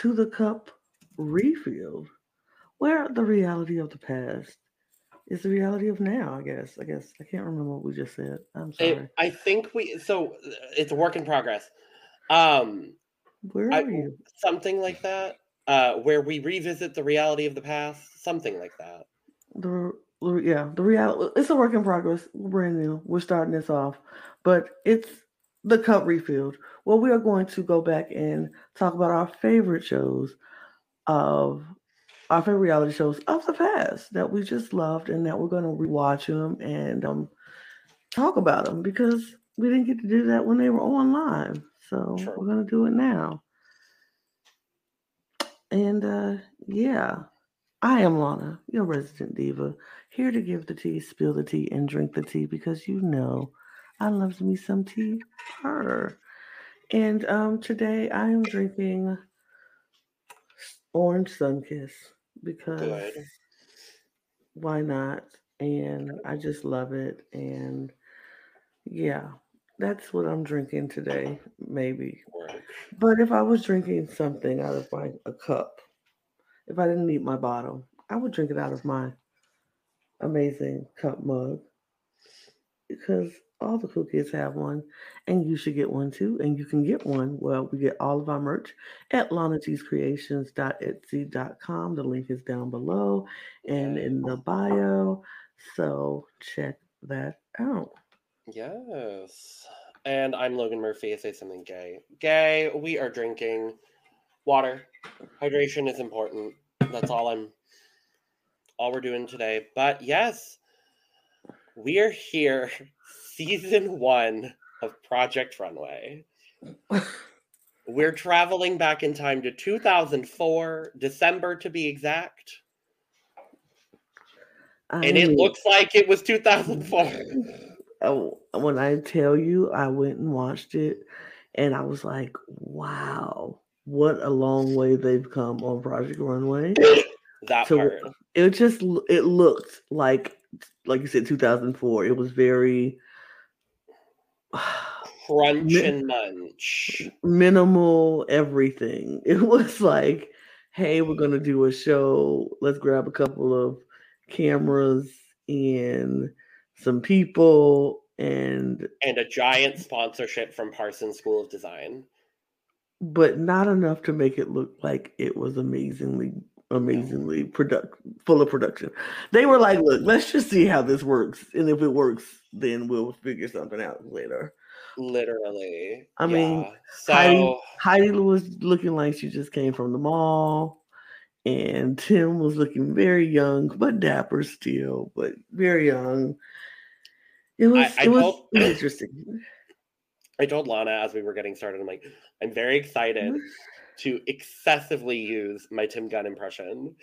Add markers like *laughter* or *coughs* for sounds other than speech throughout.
to the cup refilled, where the reality of the past is the reality of now. I guess. I guess I can't remember what we just said. I'm sorry. It, I think we. So it's a work in progress. Um, where I- are you? something like that. Uh, where we revisit the reality of the past. Something like that. The, yeah, the reality. It's a work in progress. Brand new. We're starting this off, but it's the cup refilled. Well, we are going to go back and talk about our favorite shows of our favorite reality shows of the past that we just loved and that we're going to rewatch them and um talk about them because we didn't get to do that when they were on live. So True. we're going to do it now. And uh yeah, I am Lana, your resident diva, here to give the tea, spill the tea, and drink the tea because you know I love me some tea. Her. And um today I am drinking orange Sunkist because Good. why not? And I just love it. And yeah, that's what I'm drinking today, maybe. But if I was drinking something out of my a cup, if I didn't need my bottle, I would drink it out of my amazing cup mug because all the cool kids have one, and you should get one too. And you can get one. Well, we get all of our merch at lanagcreations.etsy.com. The link is down below and in the bio. So check that out. Yes. And I'm Logan Murphy. I say something gay. Gay. We are drinking water. Hydration is important. That's all I'm. All we're doing today. But yes, we are here, season one of Project Runway. *laughs* We're traveling back in time to 2004, December to be exact. And it looks like it was 2004. *laughs* Oh, when I tell you, I went and watched it, and I was like, "Wow, what a long way they've come on Project Runway." *laughs* That So- part. It just it looked like, like you said, 2004. It was very Crunch Mi- and munch. minimal everything. *laughs* It was like, "Hey, we're gonna do a show. Let's grab a couple of cameras and some people and And a giant sponsorship from Parsons School of Design. but not enough to make it look like it was amazingly amazingly product full of production. They were like look let's just see how this works and if it works then we'll figure something out later. Literally. I mean, Yeah. so Heidi- heidi was looking like she just came from the mall and tim was looking very young but dapper still but very young. It was I it was told- it *clears throat* was interesting. I told Lana as we were getting started, I'm like, I'm very excited mm-hmm. To excessively use my Tim Gunn impression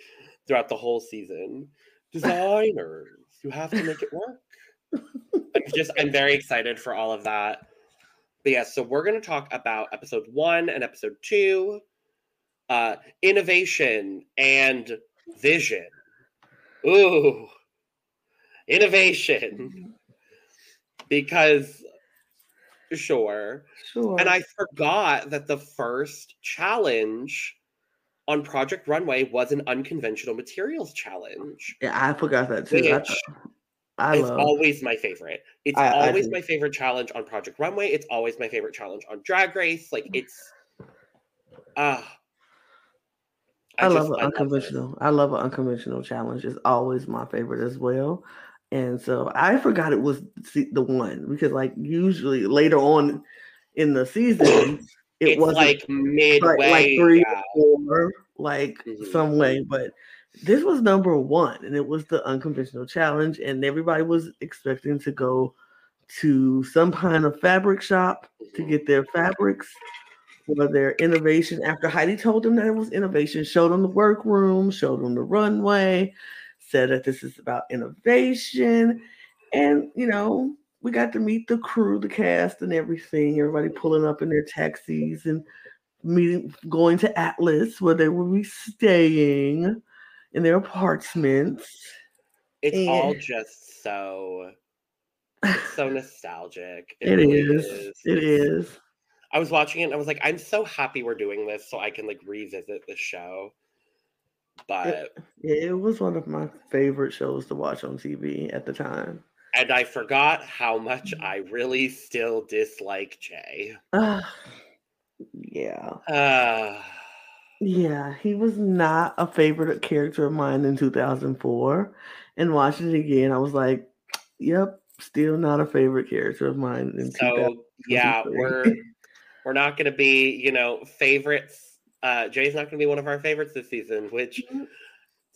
throughout the whole season. Designers, you have to make it work. I'm just, I'm very excited for all of that. But yeah, so we're going to talk about episode one and episode two, uh, innovation and vision. Ooh, innovation. Because, sure. sure And I forgot that the first challenge on Project Runway was an unconventional materials challenge. yeah i forgot that too i, Which I love always my favorite. It's I- I always do. my favorite challenge on Project Runway. It's always my favorite challenge on Drag Race. Like it's uh I, love just- an unconventional. I love an unconventional challenge. It's always my favorite as well. And so I forgot it was the one because, like, usually later on in the season, *coughs* it was like midway. like, like three yeah. or four, like Mhm. some way. But this was number one, and it was the unconventional challenge, and everybody was expecting to go to some kind of fabric shop to Mhm. get their fabrics for their innovation. After Heidi told them that it was innovation, showed them the workroom, showed them the runway, said that this is about innovation. And, you know, we got to meet the crew, the cast, and everything. Everybody pulling up in their taxis and meeting, going to Atlas where they will be staying in their apartments. It's all just so so nostalgic. *laughs* It really is. It is. I was watching it and I was like, I'm so happy we're doing this so I can like revisit the show. But it, it was one of my favorite shows to watch on TV at the time. And I forgot how much I really still dislike Jay. Uh, *sighs* yeah. Uh, yeah, he was not a favorite character of mine in 2004. And watching it again, I was like, yep, still not a favorite character of mine. In so, yeah, we're we're not going to be, you know, favorites. Uh, Jay's not going to be one of our favorites this season, which mm-hmm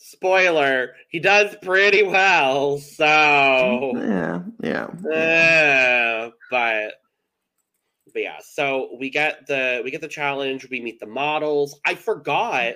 spoiler, he does pretty well. So yeah, yeah. Uh, but but yeah, so we get the we get the challenge. We meet the models. I forgot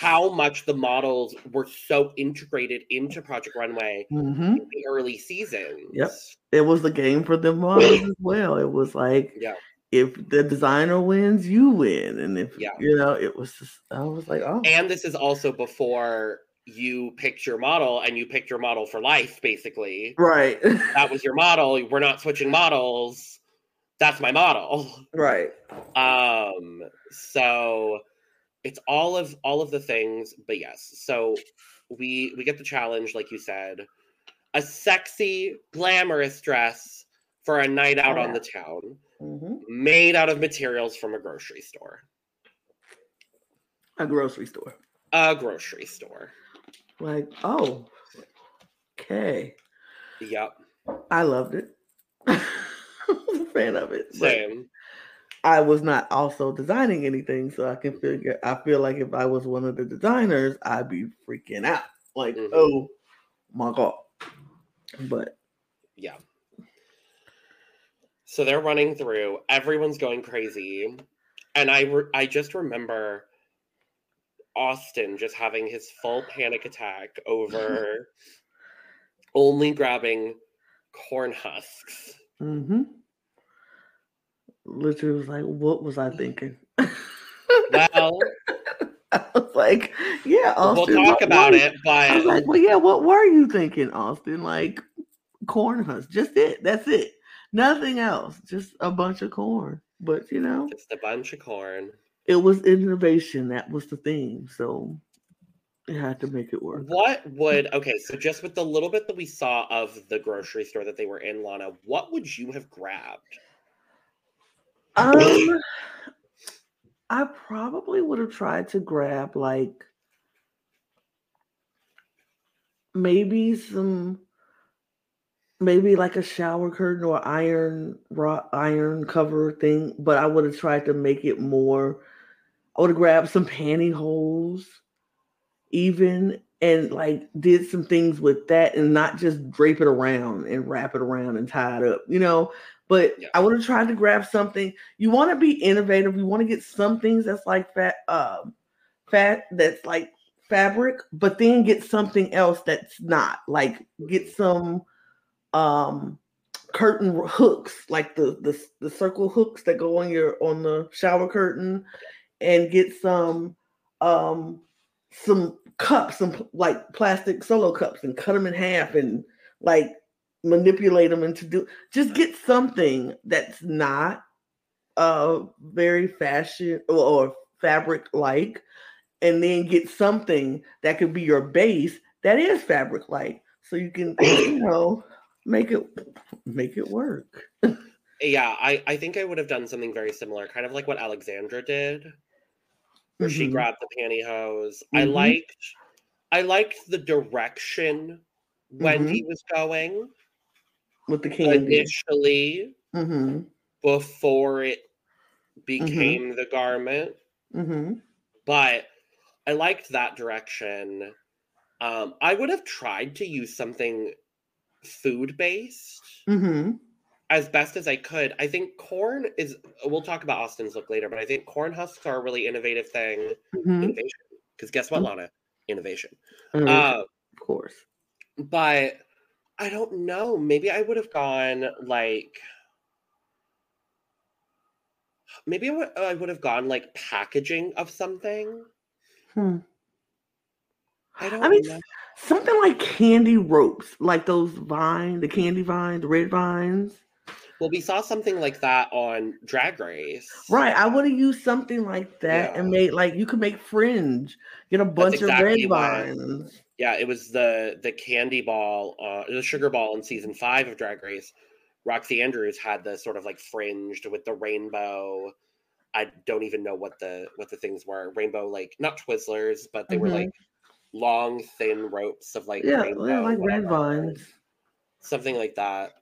how much the models were so integrated into Project Runway mm-hmm. in the early seasons. Yep, it was the game for the models as well. It was like yeah if the designer wins, you win. And if yeah. you know, it was just I was like, oh. And this is also before you picked your model and you picked your model for life, basically. Right. that was your model. We're not switching models. That's my model. Right. Um, so it's all of all of the things, but yes. So we we get the challenge, like you said. A sexy, glamorous dress for a night out oh, on the town mm-hmm. made out of materials from a grocery store. A grocery store. A grocery store. Like, oh, okay. Yep. I loved it. I was a fan of it. Same. I was not also designing anything, so I can figure. I feel like if I was one of the designers, I'd be freaking out. Like, mm-hmm. oh my god! But yeah, so they're running through. Everyone's going crazy, and I re- I just remember Austin just having his full panic attack over *laughs* only grabbing corn husks. Mm-hmm. Literally was like, what was I thinking? *laughs* well, *laughs* I was like, yeah, Austin. We'll talk about it, but I was like, well, yeah, what were you thinking, Austin? Like corn husks, just it. That's it. Nothing else, just a bunch of corn. But you know, just a bunch of corn. It was innovation. That was the theme. So it had to make it work. What would okay? So just with the little bit that we saw of the grocery store that they were in, Lana, what would you have grabbed? Um, I probably would have tried to grab like maybe some maybe like a shower curtain or iron raw iron cover thing, but I would have tried to make it more. I would have grabbed some pantyhose, even and like did some things with that and not just drape it around and wrap it around and tie it up, you know. But yeah. I would have tried to grab something. You want to be innovative. You want to get some things that's like fat, um, fat that's like fabric, but then get something else that's not. Like get some um curtain hooks like the, the the circle hooks that go on your on the shower curtain and get some um some cups some like plastic solo cups and cut them in half and like manipulate them into do just get something that's not uh very fashion or, or fabric like and then get something that could be your base that is fabric like. So you can you know make it make it work. yeah, I I think I would have done something very similar, kind of like what Alexandra did, where mm-hmm. she grabbed the pantyhose. Mm-hmm. I liked I liked the direction Wendy mm-hmm. was going with the candy initially mm-hmm. before it became the garment. Mm-hmm. But I liked that direction. Um, I would have tried to use something food based mm-hmm. as best as I could. I think corn is. We'll talk about Austin's look later, but I think corn husks are a really innovative thing. Mm-hmm. Innovation, because guess what, mm-hmm. Lana? Innovation. Mm-hmm. Uh, of course. But I don't know. Maybe I would have gone like. Maybe I would, I would have gone like packaging of something. Hmm. I don't I mean, know something like candy ropes, like those vine, the candy vines, the red vines. Well, we saw something like that on Drag Race. Right. I would have used something like that and Yeah. made like you could make fringe, get a bunch exactly of red vines. Yeah, it was the the candy ball, uh, the sugar ball in season five of Drag Race. Roxxxy Andrews had the sort of like fringed with the rainbow. I don't even know what the what the things were. Rainbow like not Twizzlers, but they were Mhm. like long thin ropes of like Yeah, rainbow, like red vines. something like that.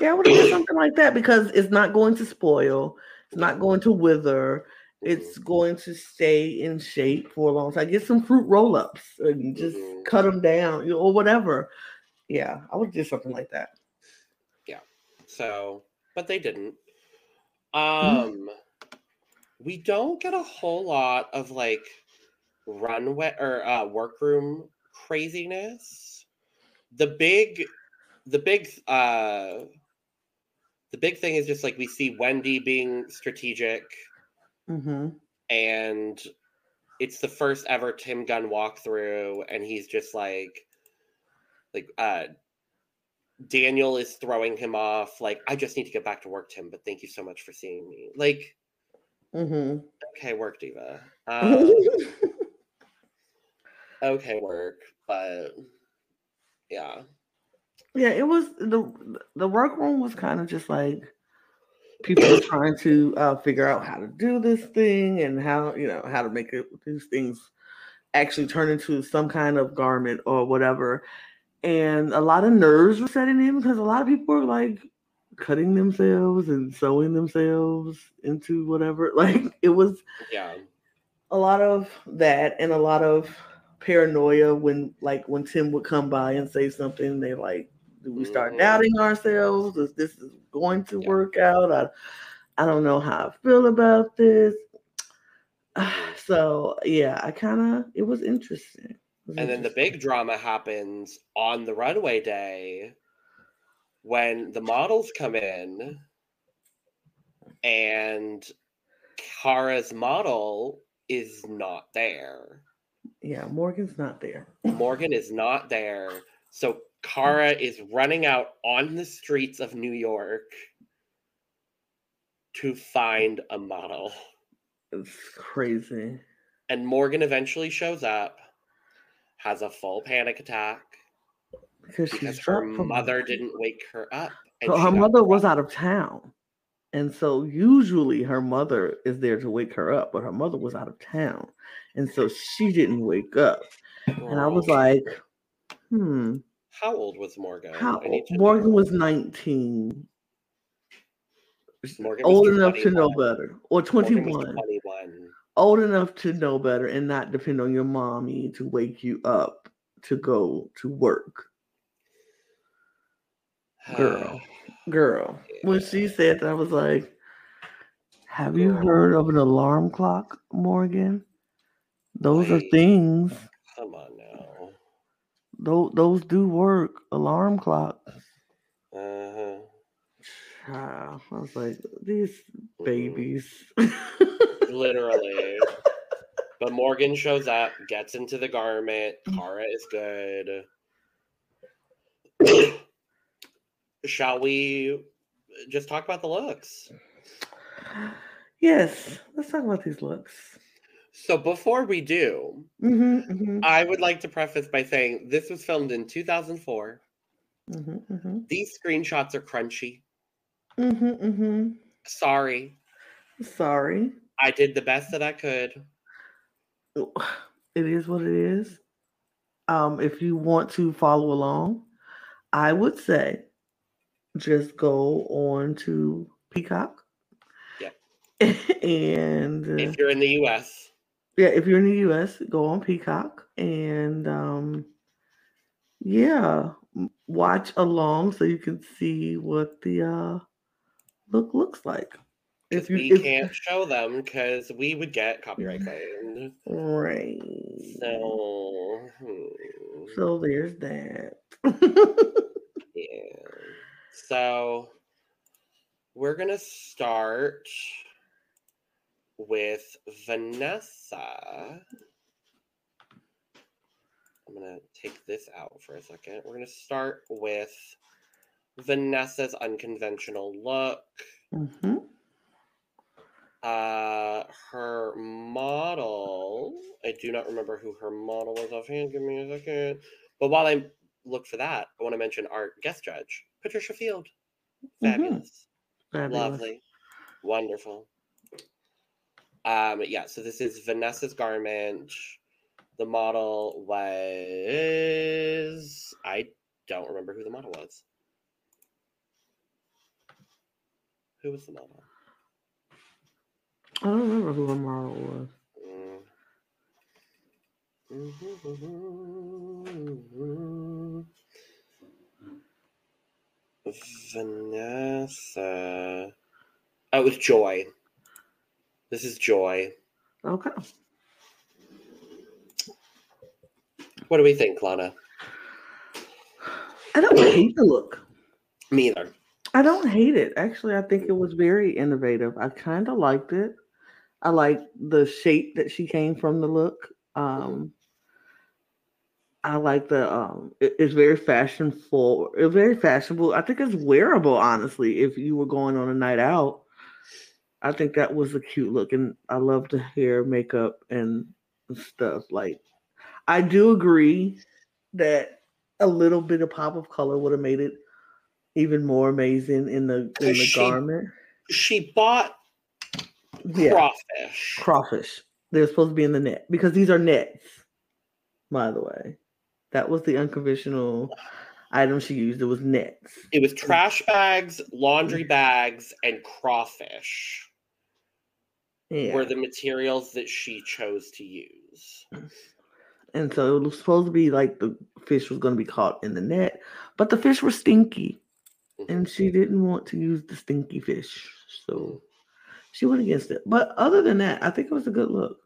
Yeah, I would have something like that because it's not going to spoil, it's not going to wither, it's Mhm. going to stay in shape for a long time. Get some fruit roll ups and just Mhm. cut them down you know, or whatever. Yeah, I would do something like that. Yeah. So, but they didn't. Mm-hmm. Um, we don't get a whole lot of like runway or uh, workroom craziness. The big, the big, uh, the big thing is just like we see Wendy being strategic, hmm and it's the first ever Tim Gunn walkthrough, and he's just like, like, uh, Daniel is throwing him off. Like, I just need to get back to work, Tim, but thank you so much for seeing me. Like, hmm okay, work, Diva. *laughs* Um, okay, work, but yeah. yeah, it was the the workroom was kind of just like people trying to uh, figure out how to do this thing and how you know how to make it, these things actually turn into some kind of garment or whatever. And a lot of nerves were setting in because a lot of people were like cutting themselves and sewing themselves into whatever. *laughs* Like it was Yeah. a lot of that and a lot of paranoia when like when Tim would come by and say something, they like, do we start Mhm. doubting ourselves? Is this is going to work out? I, I don't know how I feel about this. Mhm. *sighs* So yeah, I kind of it was interesting. It was And then the big drama happens on the runway day when the models come in and Kara's model is not there. Yeah, Morgan's not there. Morgan is not there. So Kara is running out on the streets of New York to find a model. It's crazy. And Morgan eventually shows up, has a full panic attack Because she's because her mother didn't wake her up. So her mother was out of town. And so usually her mother is there to wake her up, but her mother was out of town. And so she didn't wake up. And I was like, hmm, How old was Morgan? how Morgan know. was 19. Morgan was Old enough to know better. Or 21. 21. Old enough to know better and not depend on your mommy to wake you up to go to work. Girl. *sighs* Girl. When she said that, I was like, have you heard of an alarm clock, Morgan? Those are things. Come on now. Those, those do work. Alarm clocks. Uh-huh. Child. I was like, these Mhm. babies. Literally. *laughs* but Morgan shows up, gets into the garment. Kara is good. *coughs* Shall we just talk about the looks? yes. Let's talk about these looks. So before we do, Mm-hmm, mm-hmm, I would like to preface by saying this was filmed in 2004. mm-hmm, mm-hmm, These screenshots are crunchy. mm-hmm, mm-hmm. Sorry. Sorry. I did the best that I could. It is what it is. Um, if you want to follow along, I would say just go on to Peacock. Yep. *laughs* and uh, If you're in the US, yeah, if you're in the US, go on Peacock and um yeah, watch along so you can see what the uh look looks like. If you we if, can't show them because we would get copyright claimed. right. So, hmm, So there's that. yeah. So, we're going to start with Vanessa. I'm going to take this out for a second. We're going to start with Vanessa's unconventional look. hmm Uh, her model. I do not remember who her model was offhand. Give me a second. But while I look for that, I want to mention our guest judge, Patricia Field. Fabulous. Fabulous. Lovely. Wonderful. Um, yeah, so this is Vanessa's garment. The model was I don't remember who the model was. Who was the model? I don't remember who the model was. Mm. Vanessa. Oh, it was Joy. This is Joy. Okay. What do we think, Lana? I don't hate the look. Me either. I don't hate it. Actually, I think it was very innovative. I kind of liked it. I like the shape that she came from the look. Um, I like the um it- it's very fashionable. It's very fashionable. I think it's wearable, honestly, if you were going on a night out. I think that was a cute look, and I love the hair, makeup, and stuff. Like, I do agree that a little bit of pop of color would have made it even more amazing in the in the She- garment. She bought Yeah, crawfish. crawfish. They're supposed to be in the net because these are nets. By the way, that was the unconventional item she used. It was nets. It was trash bags, laundry mm. bags, and crawfish Yeah, were the materials that she chose to use. *clears throat* and so it was supposed to be like the fish was going to be caught in the net, but the fish were stinky, and she didn't want to use the stinky fish, so she went against it. But other than that, I think it was a good look.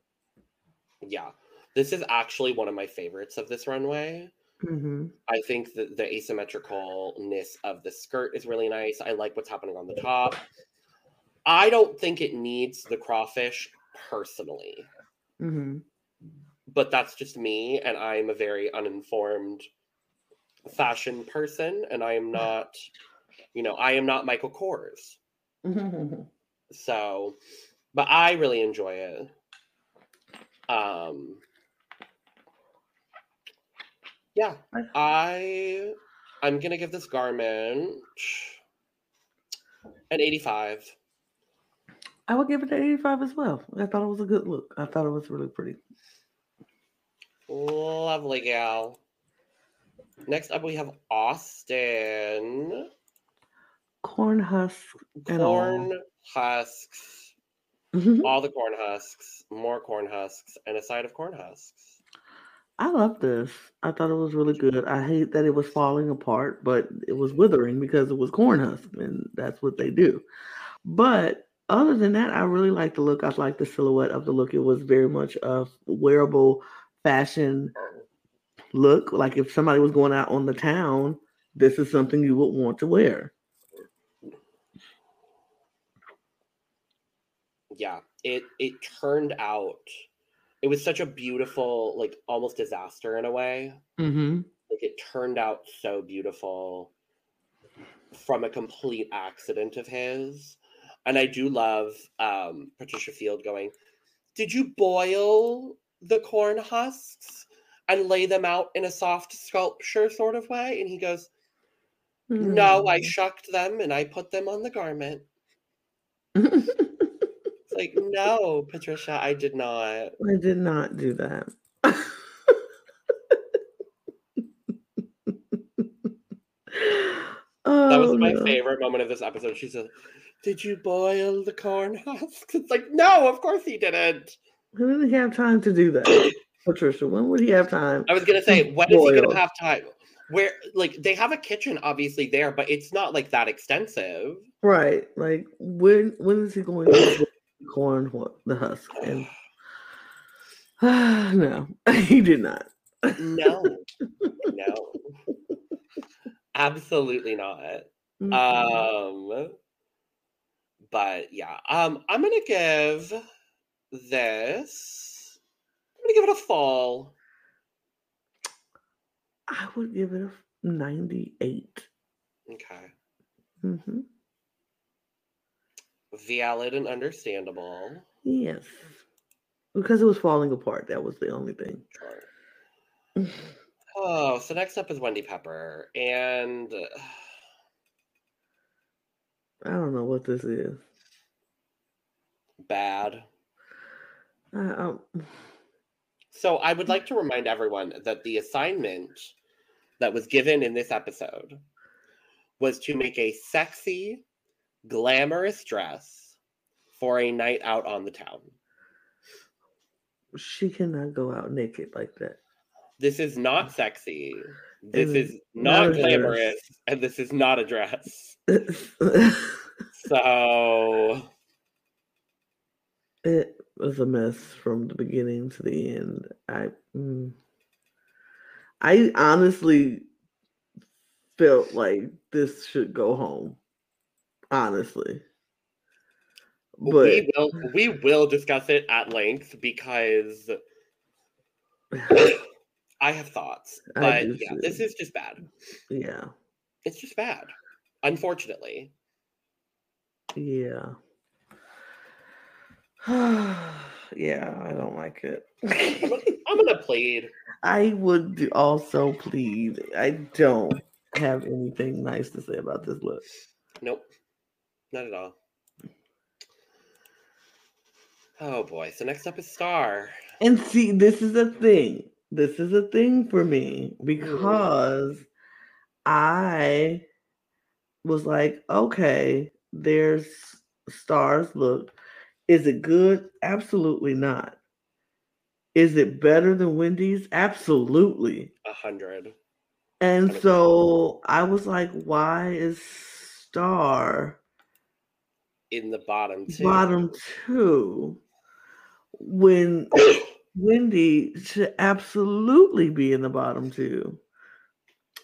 Yeah. This is actually one of my favorites of this runway. hmm I think that the asymmetricalness of the skirt is really nice. I like what's happening on the top. I don't think it needs the crawfish personally, hmm but that's just me, and I'm a very uninformed fashion person, and I am not, you know, I am not Michael Kors. *laughs* So, but I really enjoy it. Um, yeah, I I'm gonna give this garment an 85. I would give it an 85 as well. I thought it was a good look. I thought it was really pretty. Lovely gal. Next up, we have Austin. Corn husk and all. Corn husks, mm-hmm. all the corn husks, more corn husks, and a side of corn husks. I love this. I thought it was really good. I hate that it was falling apart, but it was withering because it was corn husk, and that's what they do. But other than that, I really like the look. I like the silhouette of the look. It was very much a wearable fashion look. Like if somebody was going out on the town, this is something you would want to wear. yeah it it turned out it was such a beautiful like almost disaster in a way Mm-hmm. like it turned out so beautiful from a complete accident of his and i do love um patricia field going did you boil the corn husks and lay them out in a soft sculpture sort of way and he goes no i shucked them and i put them on the garment *laughs* it's like no patricia i did not I did not do that. That was Oh, my no. favorite moment of this episode. She said, Did you boil the corn husks? *laughs* It's like, no, of course he didn't. When did he have time to do that? *coughs* Patricia, when would he have time? I was gonna say, when is he gonna have time? Where like they have a kitchen obviously there, but it's not like that extensive. Right. Like when when is he going to boil the corn what the husk? And *sighs* no, *laughs* he did not. No. no. *laughs* Absolutely not. Mm-mm. Um but yeah. Um I'm gonna give this I'm gonna give it a fall. I would give it a 98. Okay. Mm-hmm. Valid and understandable. Yes. Because it was falling apart. That was the only thing. Sure. Oh, so next up is Wendy Pepper, and uh, I don't know what this is. bad. I, um, So I would like to remind everyone that the assignment that was given in this episode was to make a sexy, glamorous dress for a night out on the town. she cannot go out naked like that. This is not sexy. This is not not glamorous, and this is not a dress. *laughs* So it was a mess from the beginning to the end. I mm, I honestly felt like this should go home. Honestly. But we will we will discuss it at length because *sighs* *coughs* I have thoughts. But yeah, too. this is just bad. yeah. It's just bad. Unfortunately. Yeah. *sighs* yeah, I don't like it. I'm gonna, *laughs* I'm gonna plead. I would also plead. I don't have anything nice to say about this look. Nope. Not at all. Oh boy. So next up is Starr. And see, this is a thing. This is a thing for me mm-hmm. because I was like, okay, there's stars look. Is it good? Absolutely not. Is it better than Wendy's? Absolutely. A hundred. And so I was like, why is Starr In the bottom two. bottom two when *coughs* Wendy should absolutely be in the bottom two?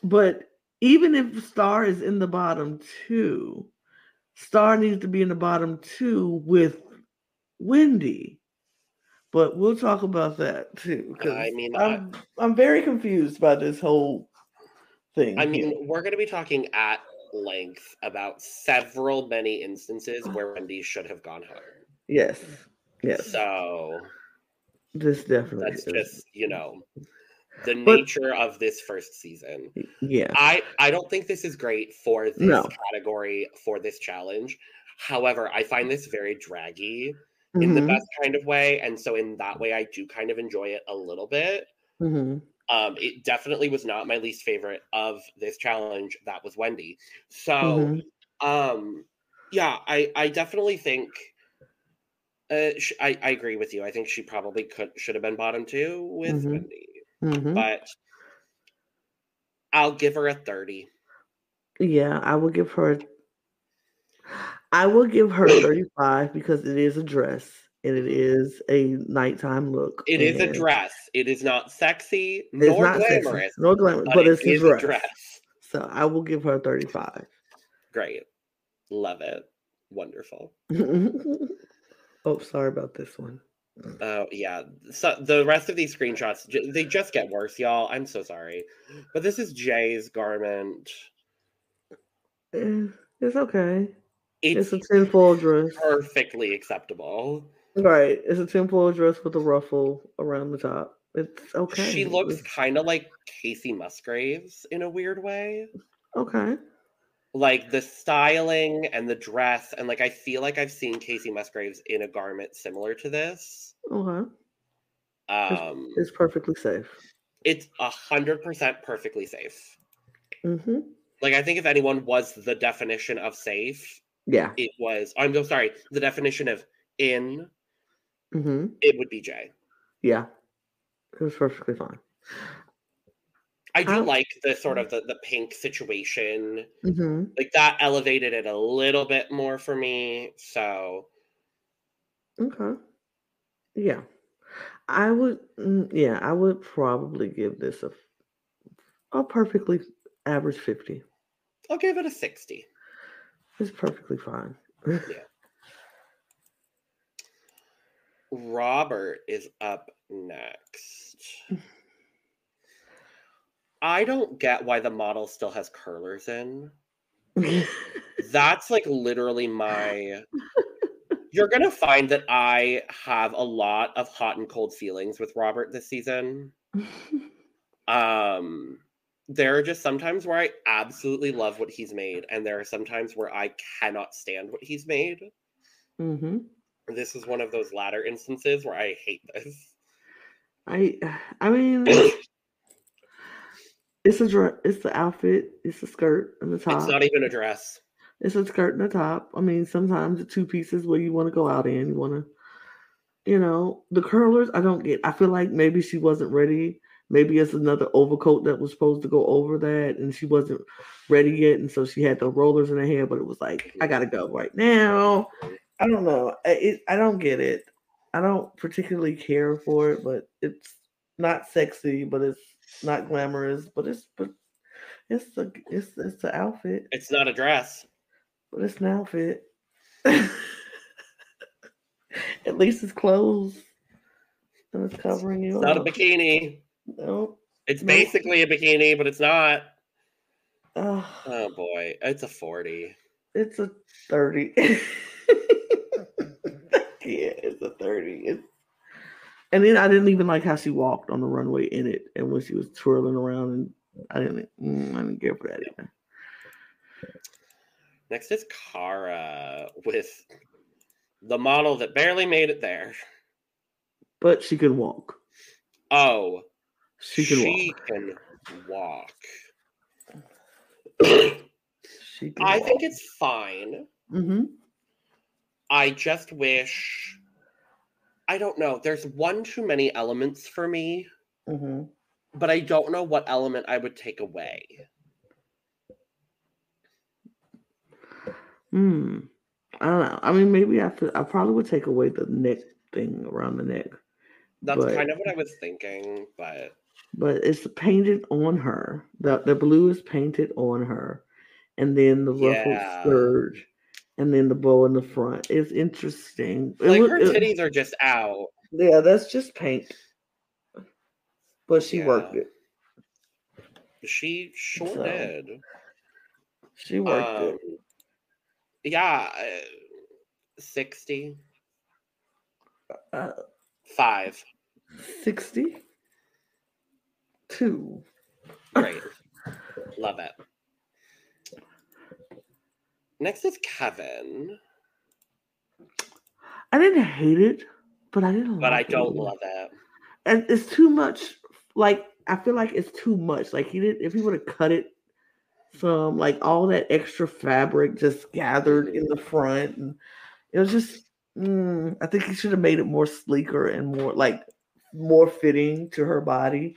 But even if Starr is in the bottom two, Starr needs to be in the bottom two with Wendy. But we'll talk about that too. I mean, I- I'm I'm very confused by this whole thing. I here. mean, we're going to be talking at length about several many instances where Wendy should have gone home. yes, yes, So this definitely that's is. just, you know, the But- nature of this first season. yeah. I I don't think this is great for this No. category for this challenge. However, I find this very draggy in the Mhm, best kind of way, and so in that way, I do kind of enjoy it a little bit. mhm. Um, it definitely was not my least favorite of this challenge. That was Wendy. So, Mhm. um, yeah, I I definitely think. Uh, sh- I I agree with you. I think she probably could should have been bottom two with Mhm. Wendy, Mhm. but I'll give her a thirty. Yeah, I will give her. I will give her *coughs* thirty-five because it is a dress and it is a nighttime look. It is a dress. It is not sexy It's nor not sexy, glamorous, nor glamorous, but, but, it it's a dress. a dress. So I will give her thirty-five. Great, love it, wonderful. *laughs* oh, sorry about this one. Oh yeah. So the rest of these screenshots, they just get worse, y'all. I'm so sorry, but this is Jay's garment. Eh, it's okay. It's, It's a tinfoil dress. perfectly acceptable. Right. It's a tinfoil dress with a ruffle around the top. It's okay. She looks kind of like Kacey Musgraves in a weird way. okay. Like the styling and the dress, and like I feel like I've seen Kacey Musgraves in a garment similar to this. Okay. Um, It's perfectly safe. it's a hundred percent perfectly safe. Mm-hmm. Like I think if anyone was the definition of safe, Yeah. it was. I'm so sorry. The definition of in Mm-hmm. it would be Jay. Yeah. It was perfectly fine. I do How- like the sort of the, the pink situation. Mm-hmm. Like that elevated it a little bit more for me. So Okay. Yeah. I would mm, yeah, I would probably give this a a perfectly average 50. I'll give it a 60. It's perfectly fine. Yeah. Robert is up next. I don't get why the model still has curlers in. *laughs* That's like literally my. *laughs* You're gonna find that I have a lot of hot and cold feelings with Robert this season. *laughs* Um, there are just sometimes where I absolutely love what he's made, and there are sometimes where I cannot stand what he's made. hmm This is one of those latter instances where I hate this. I I mean *clears throat* it's a dress it's the outfit, it's a skirt and the top. It's not even a dress. It's a skirt and a top. I mean, sometimes the two pieces where you want to go out in, you want to, you know, the curlers. I don't get. I feel like maybe she wasn't ready. Maybe it's another overcoat that was supposed to go over that, and she wasn't ready yet, and so she had the rollers in her hair. But it was like, I gotta go right now. I don't know. I- It, I don't get it. I don't particularly care for it, but it's not sexy, but it's not glamorous, but it's but it's the it's it's the outfit. It's not a dress. But it's an outfit. *laughs* At least it's clothes. And it's covering you. It's not a bikini. No. It's No. basically a bikini, but it's not. Ugh, Oh boy, it's a 40. it's a 30. *laughs* yeah, it's a 30. It's... And then I didn't even like how she walked on the runway in it and when she was twirling around and I didn't mm, I didn't care for that either. Next is Kara with the model that barely made it there. But she can walk. Oh, She can she walk. can walk. She can I walk. think it's fine. hmm I just wish. I don't know. There's one too many elements for me, hmm but I don't know what element I would take away. Hmm. I don't know. I mean, maybe I I probably would take away the neck thing around the neck, That's But- kind of what I was thinking, but but it's painted on her. The the blue is painted on her, and then the ruffled Yeah. skirt, and then the bow in the front. It's interesting. Like would- her it- titties are just out. yeah, that's just paint. But she worked it. She sure So, did. She worked Um, it. yeah, uh, 60, Uh, 5. Sixty two. *laughs* Great. Love it. Next is Kevin, I didn't hate it, but I didn't. but I don't either. love it. and it's too much. Like I feel like it's too much. Like he did. If he would have cut it some, like all that extra fabric just gathered in the front, and it was just. mm, I think he should have made it more sleeker and more like more fitting to her body,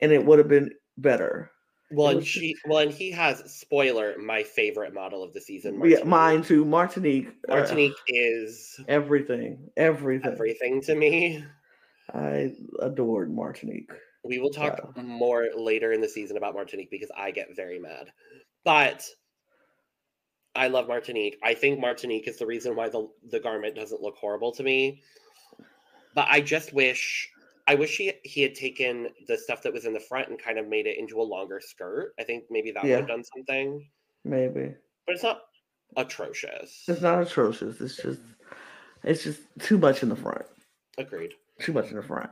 and it would have been better. Well, and she, well, and he has spoiler, my favorite model of the season. Yeah, mine too. Martinique. uh, Martinique is everything. Everything. everything to me. I adored Martinique. We will talk Wow. more later in the season about Martinique because I get very mad. But I love Martinique. I think Martinique is the reason why the the garment doesn't look horrible to me. But I just wish I wish he he had taken the stuff that was in the front and kind of made it into a longer skirt. I think maybe that would have done something. Maybe. But it's not atrocious. It's not atrocious. It's just it's just too much in the front. Agreed. Too much in the front.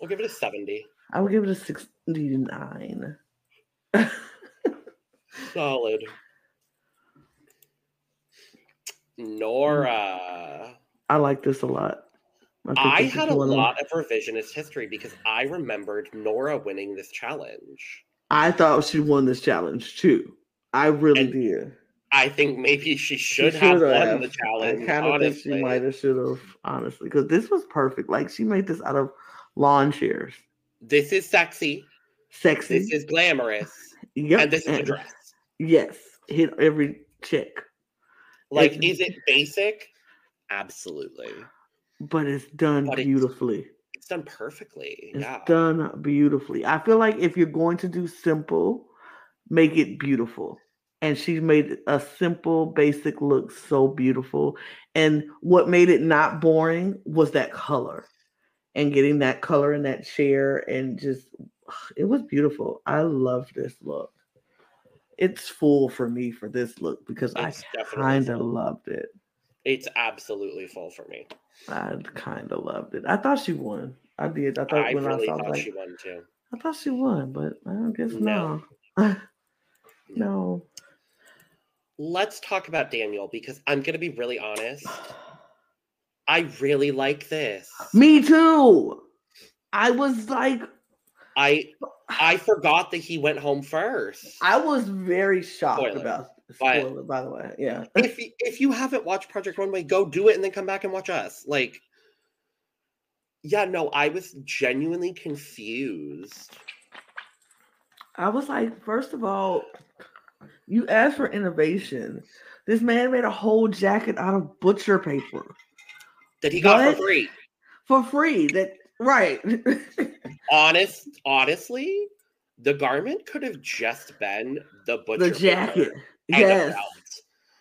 I'll give it a 70. I would give it a sixty-nine. *laughs* Solid. Nora. I like this a lot. I had a lot of revisionist history because I remembered Nora winning this challenge. I thought she won this challenge too. I really And did. I think maybe she She should have shoulda won have. the challenge. I kind of think she might have should have, honestly, because this was perfect. Like she made this out of lawn chairs. This is sexy. Sexy. This is glamorous. yep. And this is a dress. Yes. Hit every check. Like, It's- is it basic? Absolutely. But it's done But beautifully. It's done perfectly. It's yeah. done beautifully. I feel like if you're going to do simple, make it beautiful. And she made a simple, basic look so beautiful. And what made it not boring was that color and getting that color in that chair and just *sighs* it was beautiful. I love this look. it's full for me for this look because It's I definitely kind of loved it. It's absolutely full for me. I kind of loved it. I thought she won. I did. I thought I when really I saw thought like, she won too. I thought she won, but I don't guess No. *laughs* no. no. Let's talk about Daniel because I'm gonna be really honest. *sighs* I really like this. Me too. I was like, I *sighs* I forgot that he went home first. I was very shocked Spoiler. about spoiler, by the way. Yeah. if y- if you haven't watched Project Runway, go do it and then come back and watch us. Like, yeah, no, I was genuinely confused. I was like, first of all, you asked for innovation. This man made a whole jacket out of butcher paper That he got What? for free. for free. That right. *laughs* Honest, honestly, the garment could have just been the butcher the jacket. paper Yes.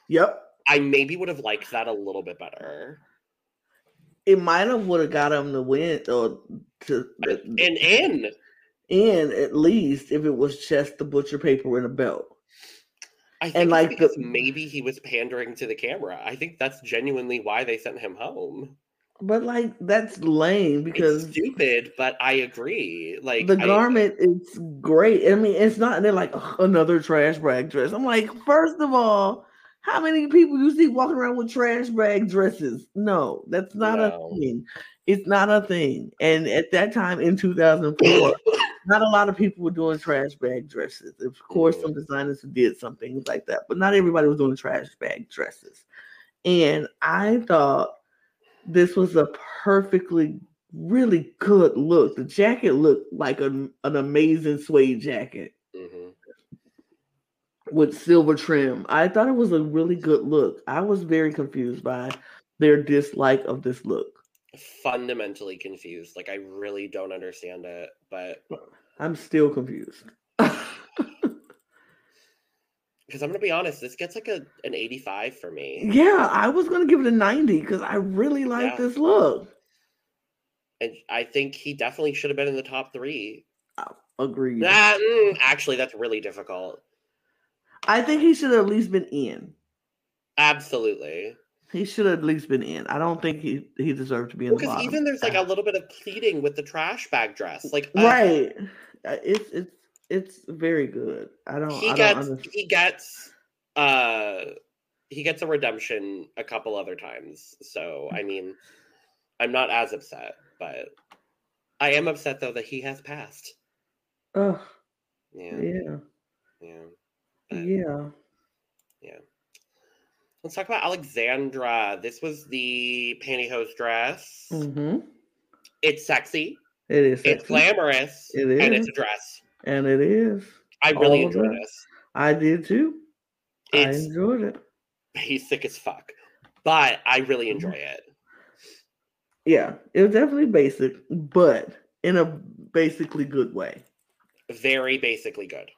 Yep. I maybe would have liked that a little bit better. It might have would have got him to win or to And in in at least if it was just the butcher paper and a belt. I think like, like the- maybe he was pandering to the camera. I think that's genuinely why they sent him home. But like that's lame because it's stupid, but I agree. Like the I- garment is great. I mean, it's not. They're like another trash bag dress. I'm like, first of all, how many people you see walking around with trash bag dresses? No, that's not No. a thing. It's not a thing. And at that time in 2004, not a lot of people were doing trash bag dresses. Of course, some mm. designers who did some things like that, but not everybody was doing trash bag dresses. And I thought this was a perfectly really good look. The jacket looked like an, an amazing suede jacket Mhm. with silver trim. I thought it was a really good look. I was very confused by their dislike of this look. fundamentally confused. Like I really don't understand it, but I'm still confused. *laughs* because I'm gonna be honest, this gets like a an 85 for me. yeah, I was gonna give it a 90 because I really like Yeah. this look. And I think he definitely should have been in the top three. Agreed. Nah, mm, actually, that's really difficult. I think he should have at least been in. Absolutely. He should have at least been in. I don't think he he deserved to be in the Because bottom. even there's like a little bit of pleading with the trash bag dress. Like uh, right. Uh, It's it's it's very good. I don't. he I gets don't he gets uh he gets a redemption a couple other times. So I mean, I'm not as upset, but I am upset though that he has passed. Ugh, Yeah, yeah, yeah. But- yeah. Let's talk about Alexandra. This was the pantyhose dress. Mm-hmm. It's sexy. It is. It's glamorous. It And it's a dress. And it is. I really All of enjoy that. this. I did too. I It's enjoyed it. basic as fuck. But I Mm-hmm. really enjoy it. Yeah, it was definitely basic, but in a basically good way. Very basically good.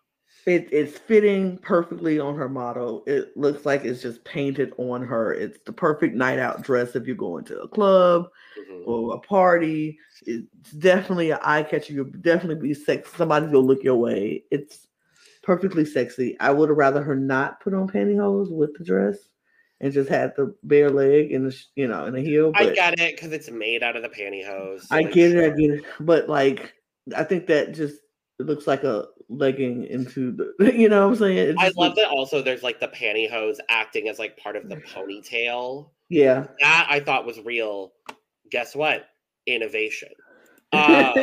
It, it's fitting perfectly on her model. It looks like it's just painted on her. It's the perfect night out dress if you're going to a club Mhm. or a party. It's definitely an eye catcher. You'll definitely be sexy. Somebody's gonna look your way. It's perfectly sexy. I would have rather her not put on pantyhose with the dress and just had the bare leg and the you know and the heel. I get it because it's made out of the pantyhose. I get it. I get it. But like, I think that just it looks like a legging into the. *laughs* You know what I'm saying? I love looks- that also there's like the pantyhose acting as like part of the ponytail. Yeah. That I thought was real. Guess what? Innovation. *laughs* Uh,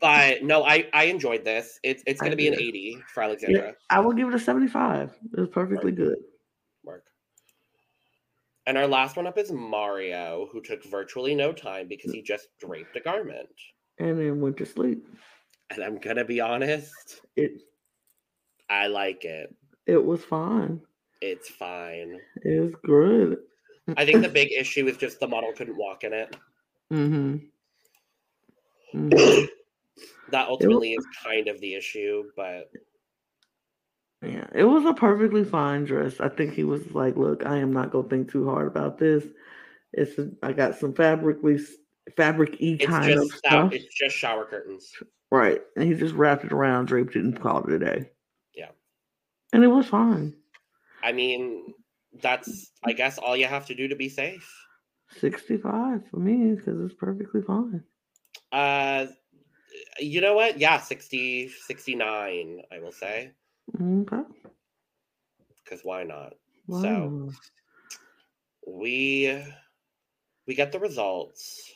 but no, I I enjoyed this. It's it's gonna be an 80 for Alexandra. I will give it a 75. It was perfectly good. Mark. And our last one up is Mario, who took virtually no time because he just draped a garment. And then went to sleep. And I'm gonna be honest, It I like it. it was fine. It's fine. It was good. I think the big *laughs* issue was just the model couldn't walk in it. Mm-hmm. Mhm. That ultimately is kind of the issue, but Yeah, it was a perfectly fine dress. I think he was like, "Look, I am not gonna think too hard about this. It's I got some fabrically fabric it's kind of stuff, it's just shower curtains. Right?" And he just wrapped it around, draped it, and called it a day. Yeah. And it was fine. I mean, that's I guess all you have to do to be safe. 65 for me because it's perfectly fine. Uh you know what? Yeah, 60 69, I will say. Okay. Because why not? Wow. So we we get the results.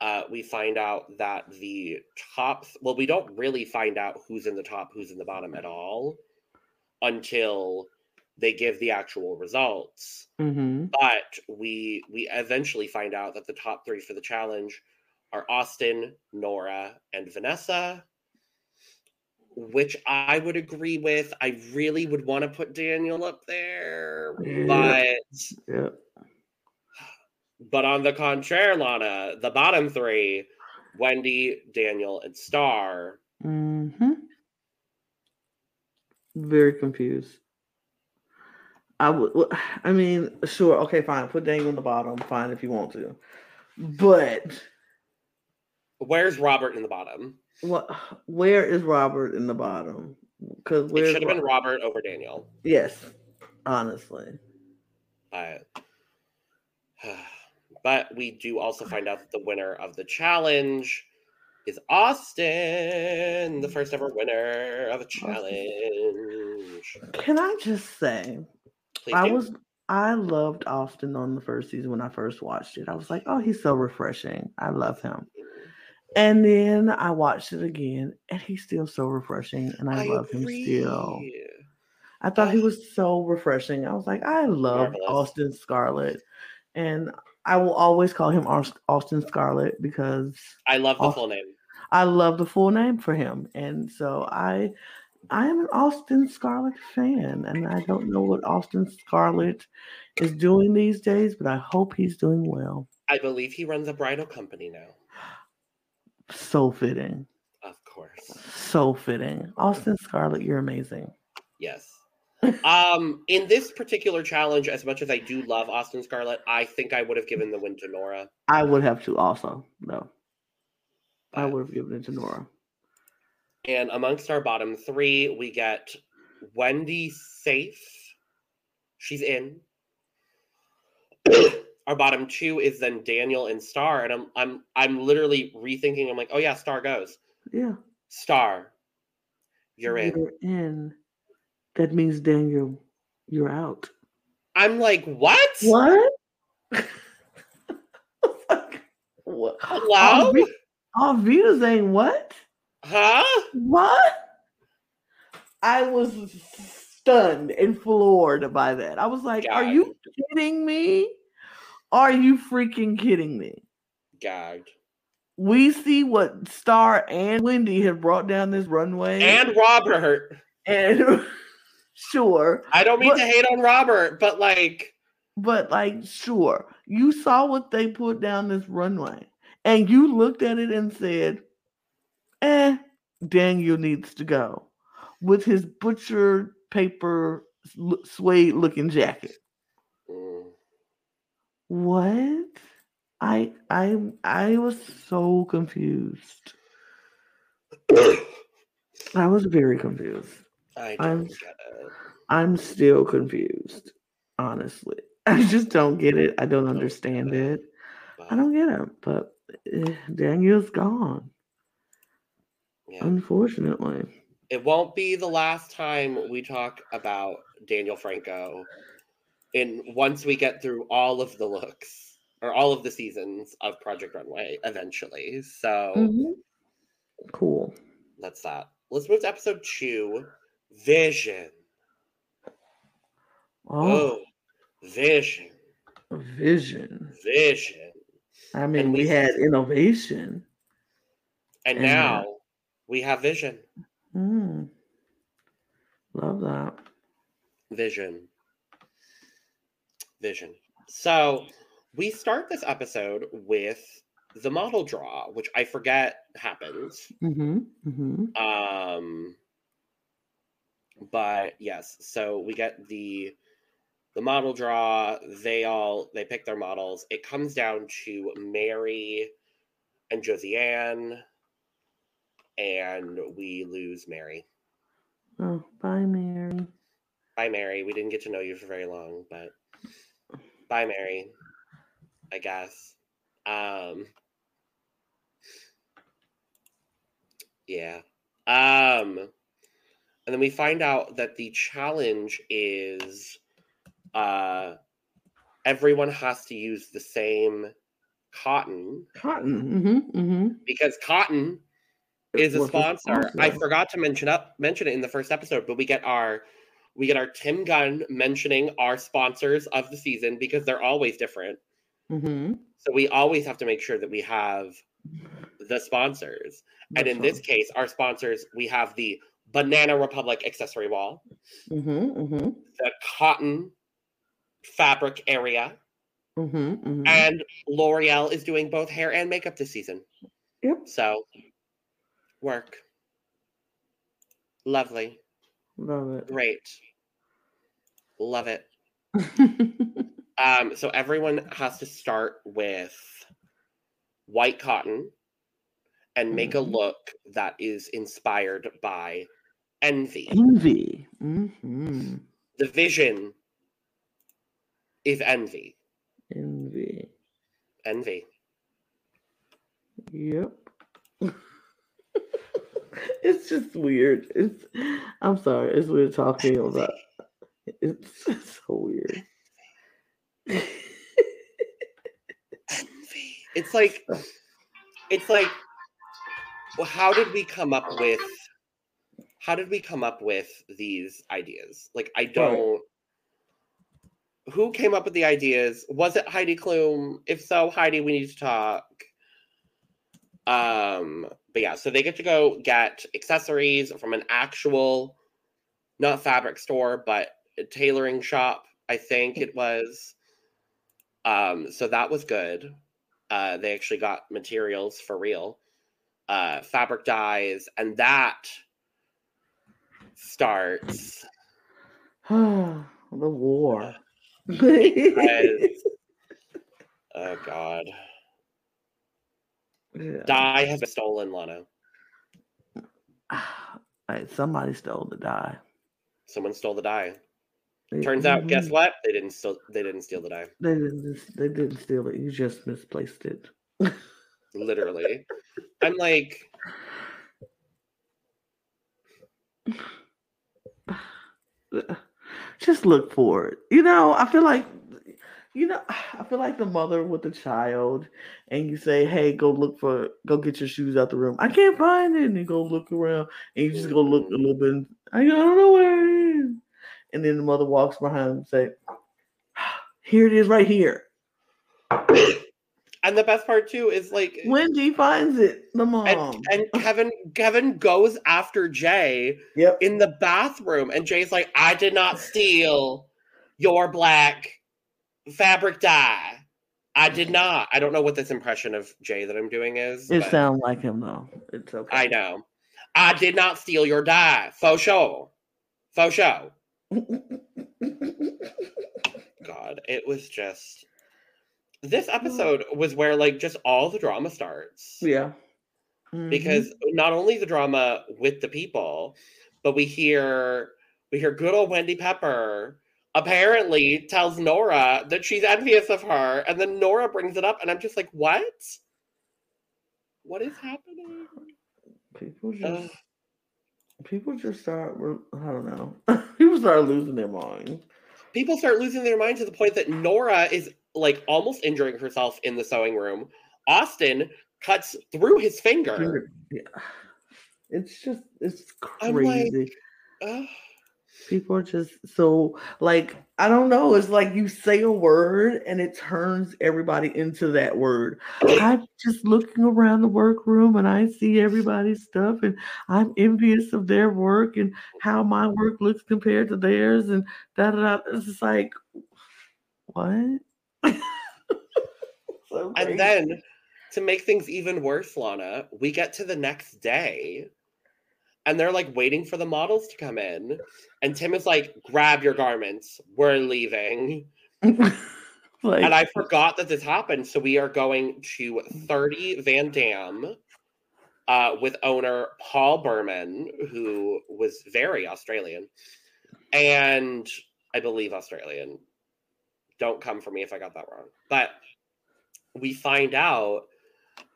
Uh, we find out that the top well, we don't really find out who's in the top, who's in the bottom at all until they give the actual results. hmm But we we eventually find out that the top three for the challenge are Austin, Nora, and Vanessa. Which I would agree with. I really would want to put Daniel up there, but Yeah. But on the contrary, Lana, the bottom three, Wendy, Daniel, and Starr. hmm Very confused. I would. w- I mean, sure. Okay, fine. Put Daniel in the bottom. Fine if you want to. But Where's Robert in the bottom? what? Where is Robert in the bottom? Because It should have been Robert over Daniel. Yes, honestly. But, *sighs* but we do also find out that the winner of the challenge is Austin, the first ever winner of a challenge. Can I just say, Please I do. was I loved Austin on the first season when I first watched it. I was like, oh, he's so refreshing. I love him. And then I watched it again, and he's still so refreshing, and I, love him still. I thought he was so refreshing. I was like, I love Marvelous. Austin Scarlett, and I will always call him Austin Scarlett because I love the Aust- full name. I love the full name for him, and so I, I am an Austin Scarlett fan, and I don't know what Austin Scarlett is doing these days, but I hope he's doing well. I believe he runs a bridal company now. So fitting, Of course. so fitting. Austin Scarlett, you're amazing. Yes. Um, in this particular challenge, as much as I do love Austin Scarlett, I think I would have given the win to Nora. I would have to also. No, I would have given it to Nora. And amongst our bottom three, we get Wendy safe. She's in. *clears throat* our bottom two is then Daniel and Starr, and I'm I'm I'm literally rethinking. I'm like, oh yeah, Starr goes. Yeah, Starr, you're in. You're in. That means Daniel, you're out. I'm like, what? What? what? *laughs* Hello? Alvi- Alvita saying what? Huh? What? I was stunned and floored by that. I was like, "Are you kidding me? Are you freaking kidding me?" Gagged. We see what Starr and Wendy have brought down this runway, And Robert. and *laughs* sure, I don't mean But- to hate on Robert, but like, But like, sure, you saw what they put down this runway, and you looked at it and said, "Eh, Daniel needs to go," with his butcher paper suede looking jacket. mm, What? I I I was so confused. *clears throat* I was very confused. I it. I'm still confused, honestly. *laughs* I just don't get it. I don't understand it. I don't get it, but eh, Daniel's gone, yeah. unfortunately. It won't be the last time we talk about Daniel Franco. In once we get through all of the looks or all of the seasons of Project Runway, eventually. So Mhm. Cool. that's that. Let's move to episode two, Vision. Oh, Oh, Vision, vision. Vision. I mean, we we had innovation. And And, uh, now we have Vision. Mm. Love that. Vision. Vision. So we start this episode with the model draw, which I forget happens. Mm-hmm. Mm-hmm. Um but yes, so we get the the model draw, they all they pick their models. It comes down to Mary and Josiane, and we lose Mary. Oh, bye, Mary. Bye, Mary. We didn't get to know you for very long, but bye, Mary. I guess. Um, yeah. Um, and then we find out that the challenge is uh, everyone has to use the same cotton Cotton. Mm-hmm. Mm-hmm. because cotton is a sponsor. I forgot to mention up mention it in the first episode, but we get our we get our Tim Gunn mentioning our sponsors of the season because they're always different. Mm-hmm. So we always have to make sure that we have the sponsors. And in this case, our sponsors, we have the Banana Republic accessory wall, Mm-hmm. Mm-hmm. the cotton fabric area, Mm-hmm. mm-hmm. and L'Oreal is doing both hair and makeup this season. Yep. So work. Lovely. Love it. Great. Love it. it. *laughs* Um, so everyone has to start with white cotton and make a Mhm. look that is inspired by envy. Envy. Mm-hmm. The vision is envy. Envy. Envy. Yep. *laughs* it's just weird. It's I'm sorry, it's weird talking about *laughs* it's so weird. Envy. It's like it's like well, how did we come up with how did we come up with these ideas? Like I don't who came up with the ideas? Was it Heidi Klum? If so, Heidi, we need to talk. Um, but yeah, so they get to go get accessories from an actual, not fabric store, but a tailoring shop. I think it was. Um, so that was good. Uh, they actually got materials for real, uh, fabric dyes, and that starts. *sighs* the war. *laughs* Because- oh God, Yeah. dye has been stolen, Lana. *sighs* Hey, somebody stole the die. Someone stole the dye. Turns out, guess Mhm. what? They didn't steal. They didn't steal the dye. They didn't. They didn't steal it. You just misplaced it. *laughs* Literally, I'm like, *sighs* Just look for it. You know, I feel like, you know, *sighs* I feel like the mother with the child, and you say, "Hey, go look for, go get your shoes out the room." I can't find it, and you go look around, and you just go look a little bit. I don't know where it is, and then the mother walks behind and say, "Here it is, right here." And the best part too is like, Wendy finds it. The mom. and, and *laughs* Kevin Kevin goes after Jay yep. in the bathroom, and Jay's like, "I did not steal your black fabric dye. I did not. I don't know what this impression of Jay that I'm doing is. It sounds like him though. It's okay. I know. I did not steal your dye. Faux show. Faux show. God, it was just. This episode was where like just all the drama starts. yeah. Mhm. because not only the drama with the people, but we hear we hear good old Wendy Pepper apparently tells Nora that she's envious of her, and then Nora brings it up, and I'm just like, what? What is happening? people just Ugh. people just start. I don't know. *laughs* people start losing their minds. People start losing their mind to the point that Nora is like almost injuring herself in the sewing room. Austin cuts through his finger. Yeah. It's just it's I'm like- crazy. People are just so like I don't know. It's like you say a word and it turns everybody into that word. I'm just looking around the workroom and I see everybody's stuff and I'm envious of their work and how my work looks compared to theirs and da da da. It's just like what? *laughs* So. And then to make things even worse, Lana, we get to the next day and they're like waiting for the models to come in. And Tim is like, grab your garments. We're leaving. *laughs* like And I forgot that this happened. So we are going to 30 Van Dam uh, with owner Paul Berman, who was very Australian, and I believe Australian. Don't come for me if I got that wrong. But we find out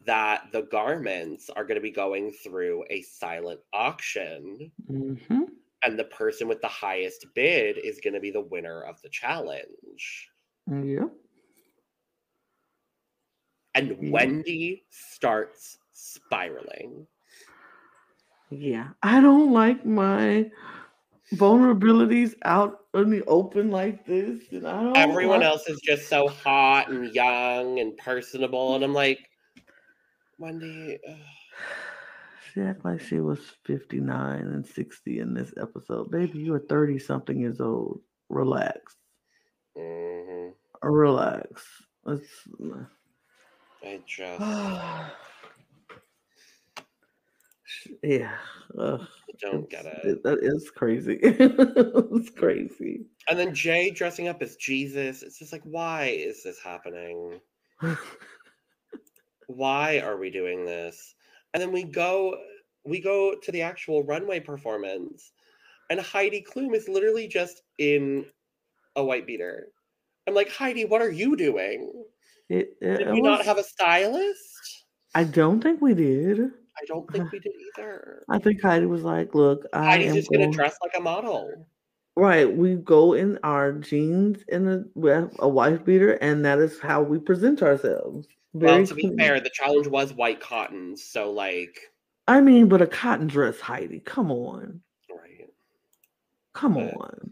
that the garments are going to be going through a silent auction, hmm and the person with the highest bid is going to be the winner of the challenge. Yep. And Yeah. Wendy starts spiraling. Yeah. I don't like my vulnerabilities out in the open like this. And I don't Everyone else is just so hot and young and personable. And I'm like, Wendy, ugh. She act like she was 59 and 60 in this episode. Baby, you are 30 something years old. Relax. mhm. Relax. Let's I just *sighs* yeah. Ugh, don't get it's- it. That is crazy. *laughs* it's crazy. And then Jay dressing up as Jesus. It's just like, why is this happening? *laughs* Why are we doing this? And then we go we go to the actual runway performance. And Heidi Klum is literally just in a white beater. I'm like, Heidi, what are you doing? It, it, Did it we not have a stylist? I don't think we did. I don't think we did either. I think Heidi was like, "Look, I Heidi's am just gonna dress like a model. right. We go in our jeans and a, a wife beater, and that is how we present ourselves. Very well, to be clean. fair, the challenge was white cotton, so like, I mean, but a cotton dress, Heidi. Come on, right. come But- on.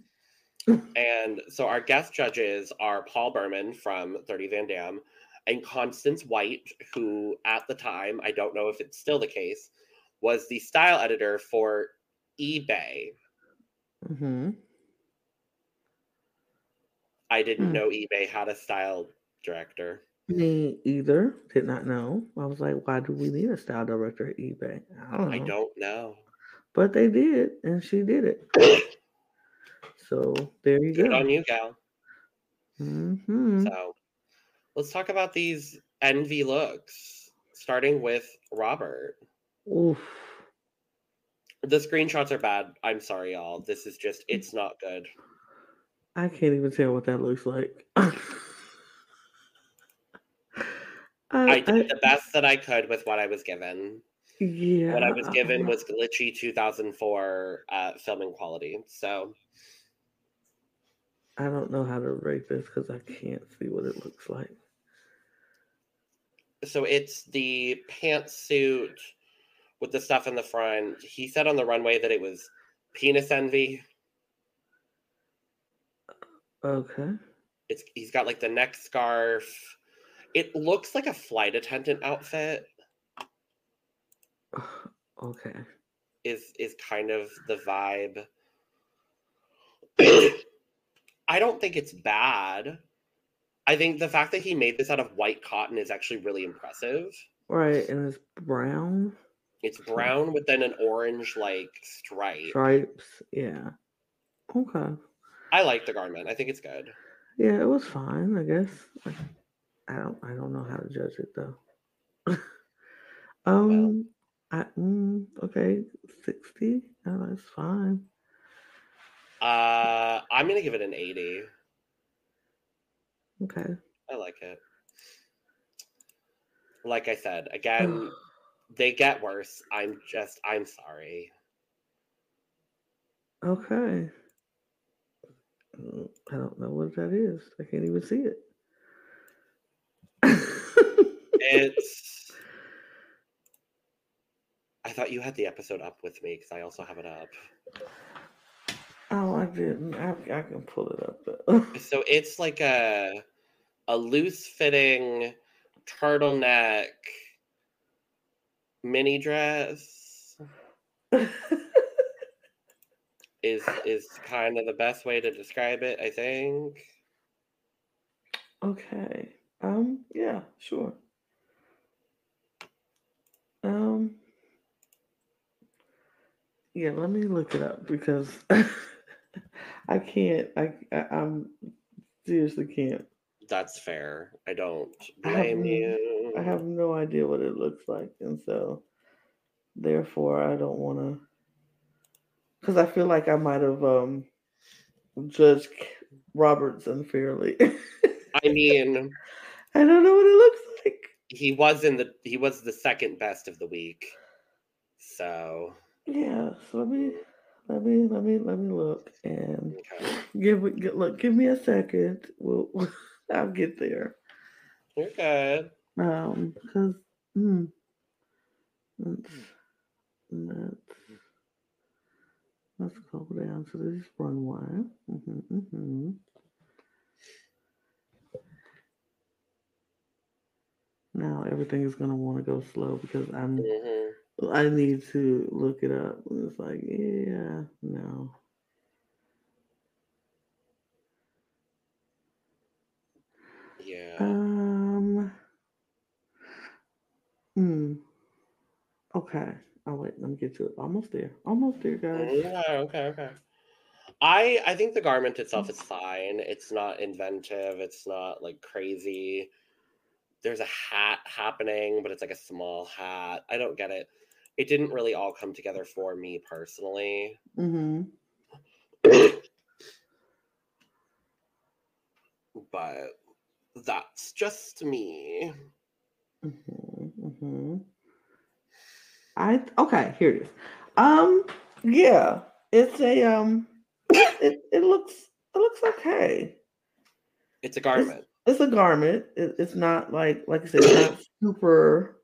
*laughs* And so our guest judges are Paul Berman from 30 Van Dam and Constance White, who at the time, I don't know if it's still the case, was the style editor for eBay. hmm I didn't Hmm. know eBay had a style director. Me either. Did not know. I was like, why do we need a style director at eBay? I don't know. I don't know. But they did, and she did it. So there you go. Good go. on you, gal. hmm So let's talk about these envy looks, starting with Robert. Oof. The screenshots are bad. I'm sorry, y'all. This is just, it's not good. I can't even tell what that looks like. *laughs* I, I did the best that I could with what I was given. yeah. What I was given was glitchy 2004 uh, filming quality. So I don't know how to rate this because I can't see what it looks like. So it's the pantsuit with the stuff in the front. He said on the runway that it was penis envy. Okay. It's he's got like the neck scarf. It looks like a flight attendant outfit. *sighs* Okay. Is is kind of the vibe. *coughs* I don't think it's bad. I think the fact that he made this out of white cotton is actually really impressive. Right, and it's brown It's brown with then an orange like stripe. stripes. Yeah. Okay. I like the garment. I think it's good. Yeah, it was fine. I guess. I don't. I don't know how to judge it though. *laughs* um. I mm, okay. Sixty. Oh, that's fine. Uh I'm gonna give it an 80. Okay. I like it. Like I said, again, *sighs* they get worse. I'm just I'm sorry. Okay. I don't know what that is. I can't even see it. It's *laughs* I thought you had the episode up with me because I also have it up. Oh, I didn't. I, I can pull it up. Though. *laughs* So it's like a a loose fitting turtleneck mini dress is is kind of the best way to describe it, I think. okay. Um. Yeah. Sure. Um. Yeah. Let me look it up because *laughs* *laughs* I can't. I, I. I'm seriously can't. That's fair. I don't I blame no- you. I have no idea what it looks like, and so therefore I don't want to. Because I feel like I might have um judged Roberts unfairly. I mean, *laughs* I don't know what it looks like. he was in the he was the second best of the week. So Yeah, so let me let me let me let me look and okay. give me look. Give me a second. We'll *laughs* I'll get there. you're good. Um, because hmm, let's let's let's go down to this runway. hmm hmm Now everything is gonna want to go slow because I'm hmm I need to look it up. It's like, yeah, no. Yeah. Um. Hmm. Okay. Oh wait, let me get to it. Almost there. Almost there, guys. Yeah. okay, okay. I I think the garment itself is fine. It's not inventive. It's not like crazy. There's a hat happening, but it's like a small hat. I don't get it. It didn't really all come together for me personally. Mm-hmm. but that's just me. Mm-hmm. Mm-hmm. I okay. Here it is. Um. Yeah. It's a um. It it looks it looks okay. It's a garment. It's a garment. It, it's not like like I said, it's not *coughs* super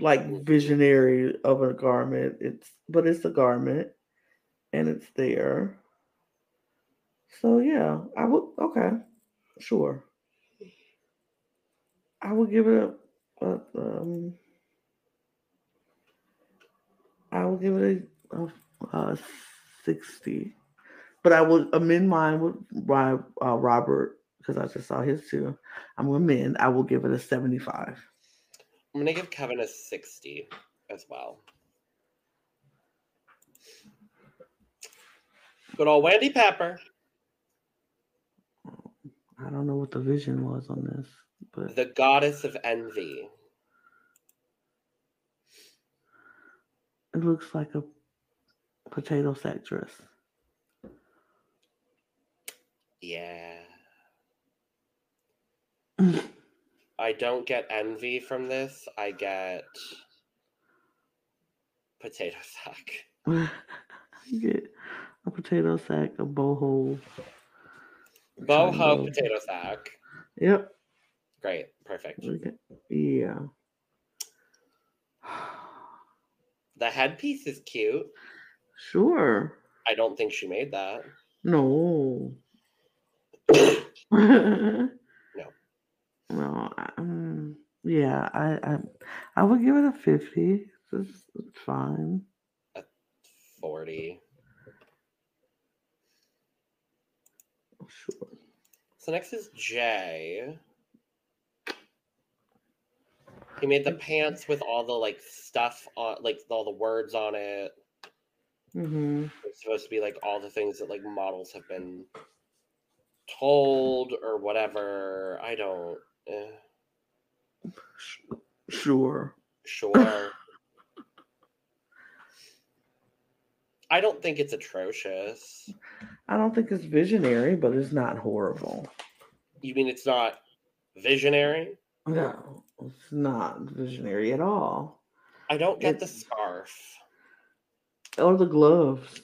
like visionary of a garment. It's but it's a garment, and it's there. So yeah, I would okay, sure. I would give it a, a um. I will give it a, a, a sixty, but I would amend mine with uh, Robert because I just saw his too. I'm gonna amend. I will give it a seventy-five. I'm gonna give Kevin a 60 as well. Good old Wendy Pepper. I don't know what the vision was on this, but The goddess of envy. it looks like a potato sack dress. Yeah. *laughs* I don't get envy from this. I get potato *laughs* sack. *laughs* you get a potato sack, a boho. Boho potato sack. Yep. Great. Perfect. Okay. Yeah. *sighs* The headpiece is cute. Sure. I don't think she made that. No. *coughs* *laughs* no. Um, yeah, I, I I would give it a fifty. It's, it's fine. 40. Sure. So next is Jay. He made the pants with all the like stuff on like all the words on it. Mm-hmm. It's supposed to be like all the things that like models have been told or whatever. I don't eh, Sure. sure. I don't think it's atrocious. I don't think it's visionary, but it's not horrible. You mean it's not visionary? No, it's not visionary at all. I don't get the scarf Or the gloves.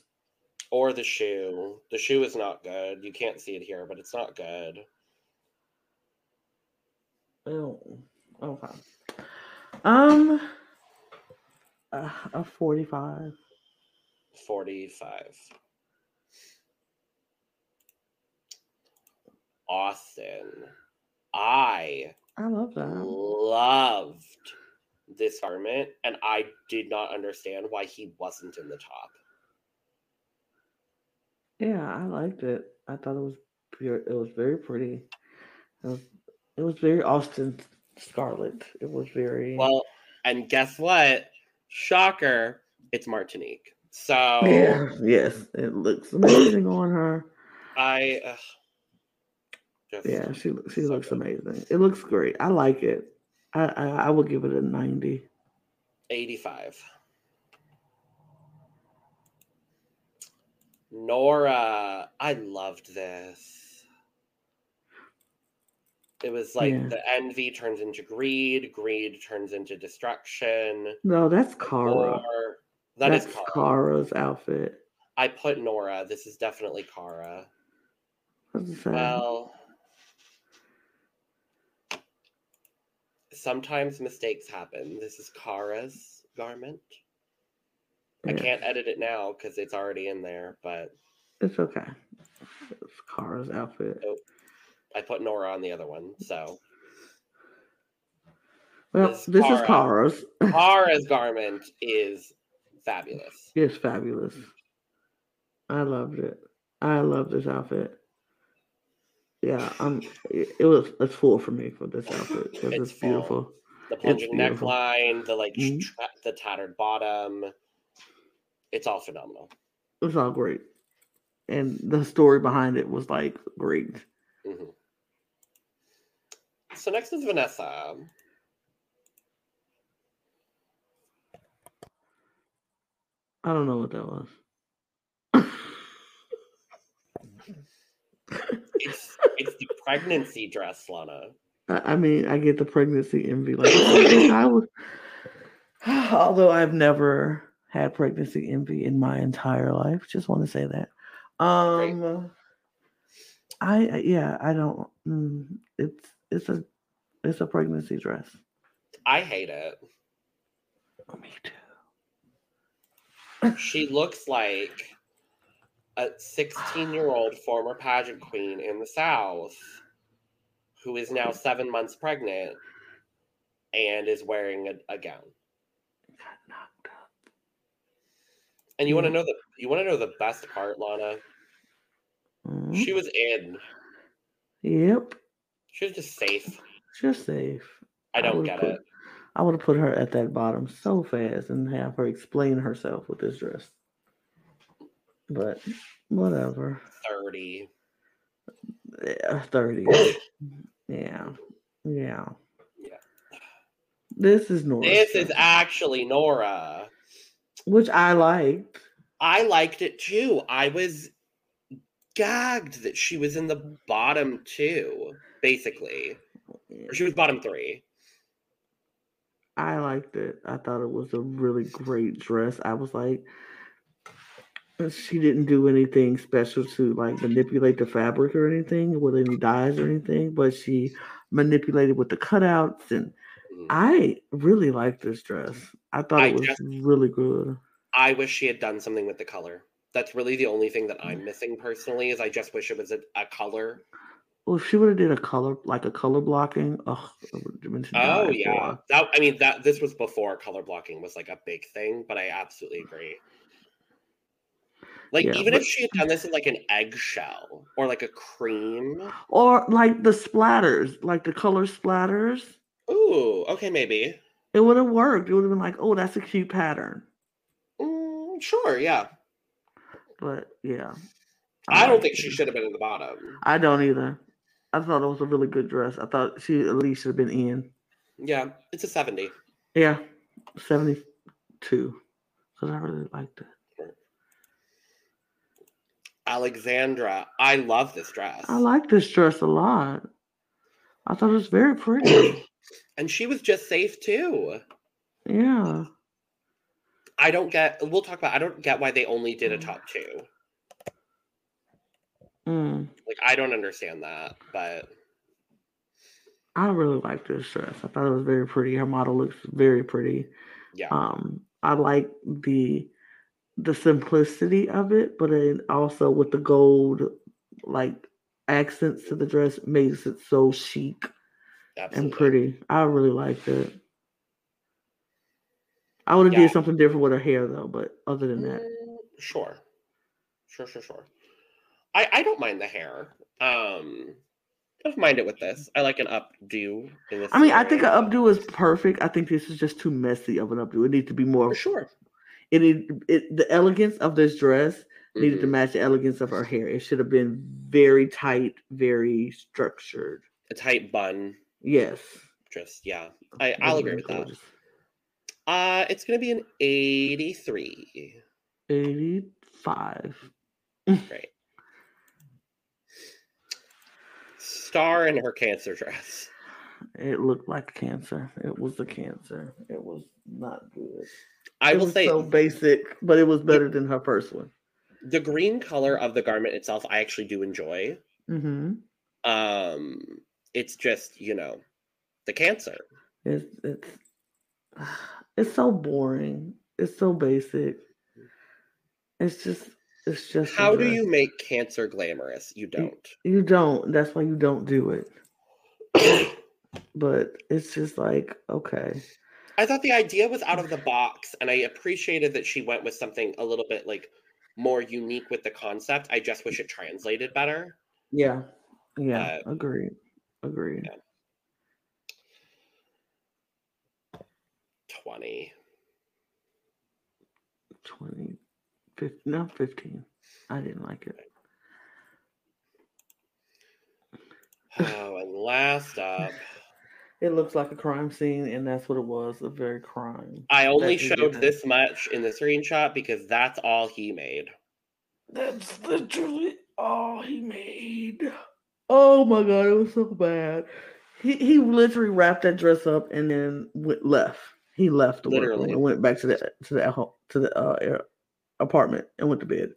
or the shoe. The shoe is not good. You can't see it here, but it's not good. Oh, okay. Um, uh, a forty-five. 45. Austin. I I love that. loved this garment and I did not understand why he wasn't in the top. Yeah, I liked it. I thought it was pure. It was very pretty. It was. It was very Austin Scarlett. It was very well. And guess what? Shocker! It's Martinique. So *laughs* yeah, yes, it looks amazing *coughs* on her. I just, yeah, she she so looks good. amazing. It looks great. I like it. I, I I will give it a ninety. Eighty-five. Nora, I loved this. It was like Yeah. the envy turns into greed, greed turns into destruction. No, that's Kara. Or that is that's Kara. Kara's outfit. I put Nora. This is definitely Kara. Well, sometimes mistakes happen. This is Kara's garment. I can't edit it now because it's already in there, but It's okay. It's Kara's outfit. I put Nora on the other one. So Well, This this is Kara. Kara's. *laughs* Kara's garment is fabulous. It's fabulous. I loved it. I love this outfit. Yeah, I'm. It was it's full for me for this outfit *laughs* It's it's, beautiful. The plunging beautiful. neckline, the like Mhm. tra- the tattered bottom. It's all phenomenal. It's all great, and the story behind it was like great. Mhm. So next is Vanessa. I don't know what that was. It's it's the pregnancy dress, Lana. I I mean, I get the pregnancy envy. Like I was, *sighs* although I've never had pregnancy envy in my entire life. Just want to say that. Um, I I- yeah, I don't. Mm, it's it's a it's a pregnancy dress. I hate it. Me too. She looks like a 16 year old *sighs* former pageant queen in the South who is now seven months pregnant and is wearing a, a gown. Got knocked up. And you want to Mhm. know the you want to know the best part, Lana? Mhm. She was in. Yep, She was just safe. Just safe. I don't would've get put- it. I would have put her at that bottom so fast and have her explain herself with this dress. But whatever. 30. Yeah, 30. yeah. Yeah. Yeah. This is Nora. This is actually Nora. which I liked. I liked it too. I was gagged that she was in the bottom two, basically. Or she was bottom three. I liked it. I thought it was a really great dress. I was like, uh, she didn't do anything special to like manipulate the fabric or anything with any dyes or anything, but she manipulated with the cutouts and Mhm. I really liked this dress. I thought I it was just- really good. I wish she had done something with the color. That's really the only thing that Mm. I'm missing personally. Is I just wish it was a, a color. Well, if she would have did a color like a color blocking, oh, it would have been to Oh yeah, for. that I mean that this was before color blocking was like a big thing, but I absolutely agree. Like Yeah, even but- if she had done this in like an eggshell or like a cream. Or like the splatters, like the color splatters, Ooh, okay, maybe. it would have worked. It would have been like, oh, that's a cute pattern. Mm, sure, yeah. But yeah, I don't think she should have been in the bottom. I don't either. I thought it was a really good dress. I thought she at least should have been in. Yeah, it's a 70. Yeah, seventy-two. Because I really liked it. Alexandra, I love this dress. I like this dress a lot. I thought it was very pretty. *clears throat* and she was just safe too. yeah. I don't get we'll talk about I don't get why they only did a mm. top two. Mm. Like I don't understand that, but I really like this dress. I thought it was very pretty. Her model looks very pretty. yeah. Um, I like the the simplicity of it, but then also with the gold like accents to the dress makes it so chic absolutely. and pretty. I really liked it. I would have Yeah. did something different with her hair though, but other than that, Mm, Sure. Sure, sure, sure. I, I don't mind the hair. Um I don't mind it with this. I like an updo in this. I mean, I think an scenario. updo is perfect. I think this is just too messy of an updo. It needs to be more. for sure. It, need, it the elegance of this dress needed to Mhm. match the elegance of her hair. It should have been very tight, very structured. A tight bun. Yes, Just yeah. I, I'll agree with that. gorgeous. Uh it's gonna be an 83. 85. *laughs* Great. Starr in her cancer dress. It looked like cancer. It was a cancer. It was not good. I it will was say so basic, but it was better than her first one. the green color of the garment itself I actually do enjoy. Mm-hmm. Um it's just, you know, the cancer. It's it's *sighs* it's so boring. It's so basic. It's just it's just How do you make cancer glamorous? You don't. You don't. That's why you don't do it. But it's just like okay. I thought the idea was out of the box, and I appreciated that she went with something a little bit like more unique with the concept. I just wish it translated better. Yeah. Yeah. Uh, agreed. Agreed. yeah. 20. 20, 15, no, 15. I didn't like it. Oh, and last up, *laughs* It looks like a crime scene, and that's what it was a very crime. I only showed this much in the screenshot because that's all he made. That's literally all he made. Oh my god, it was so bad. He he literally wrapped that dress up and then went left. He left the Literally. and went back to the to the to the uh, apartment and went to bed.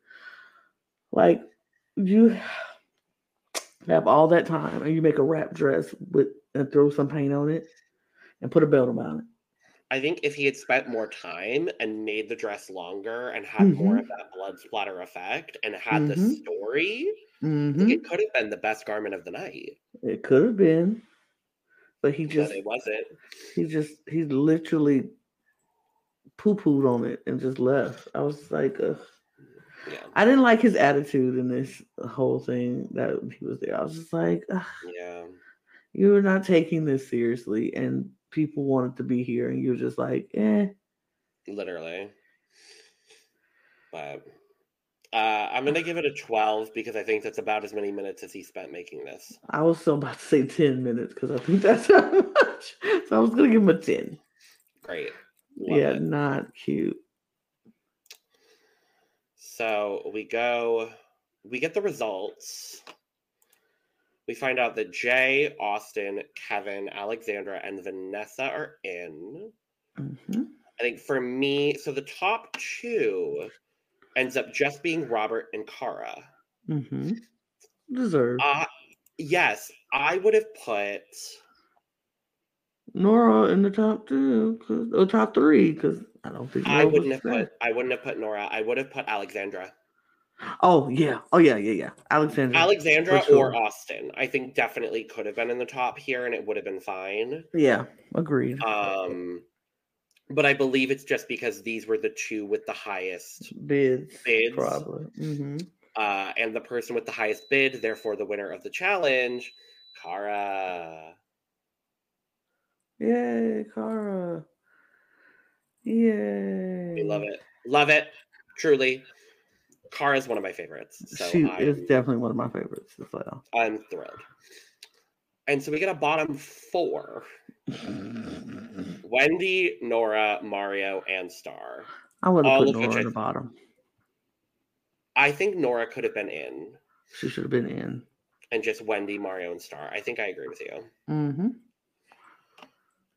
Like you have all that time and you make a wrap dress with and throw some paint on it and put a belt around it. I think if he had spent more time and made the dress longer and had more Mm-hmm. of that blood splatter effect and had the Mhm. story, I Mhm. it could have been the best garment of the night. It could have been, but he just but it wasn't. he just he literally poo pooed on it and just left. I was like, Ugh. Yeah. I didn't like his attitude in this whole thing that he was there. I was just like, Yeah. you're not taking this seriously, and people wanted to be here, and you're just like, eh. Literally. But uh, I'm gonna give it a 12 because I think that's about as many minutes as he spent making this. I was so about to say ten minutes because I think that's how much. *laughs* So I was gonna give him a ten. Great. Love yeah, it. not cute. So we go, we get the results. We find out that Jay, Austin, Kevin, Alexandra, and Vanessa are in. hmm I think for me, so the top two ends up just being Robert and Kara. hmm Deserve Uh yes, I would have put Nora in the top two, cause or top three, because I don't think I Nora was wouldn't have put I wouldn't have put Nora. I would have put Alexandra. Oh yeah, oh yeah, yeah, yeah. Alexandra. Alexandra For or. Austin. I think definitely could have been in the top here and it would have been fine. yeah, agreed. Um but I believe it's just because these were the two with the highest bids, bids. probably. hmm uh and the person with the highest bid, therefore the winner of the challenge, Kara. Yay, Kara. Yay. We love it. Love it. Truly. Kara is one of my favorites. So she I, is definitely one of my favorites as well. I'm thrilled. And so we get a bottom four. *laughs* Wendy, Nora, Mario, and Starr. I would have put Nora in the bottom. I think Nora could have been in, She should have been in. and just Wendy, Mario, and Starr. I think I agree with you. hmm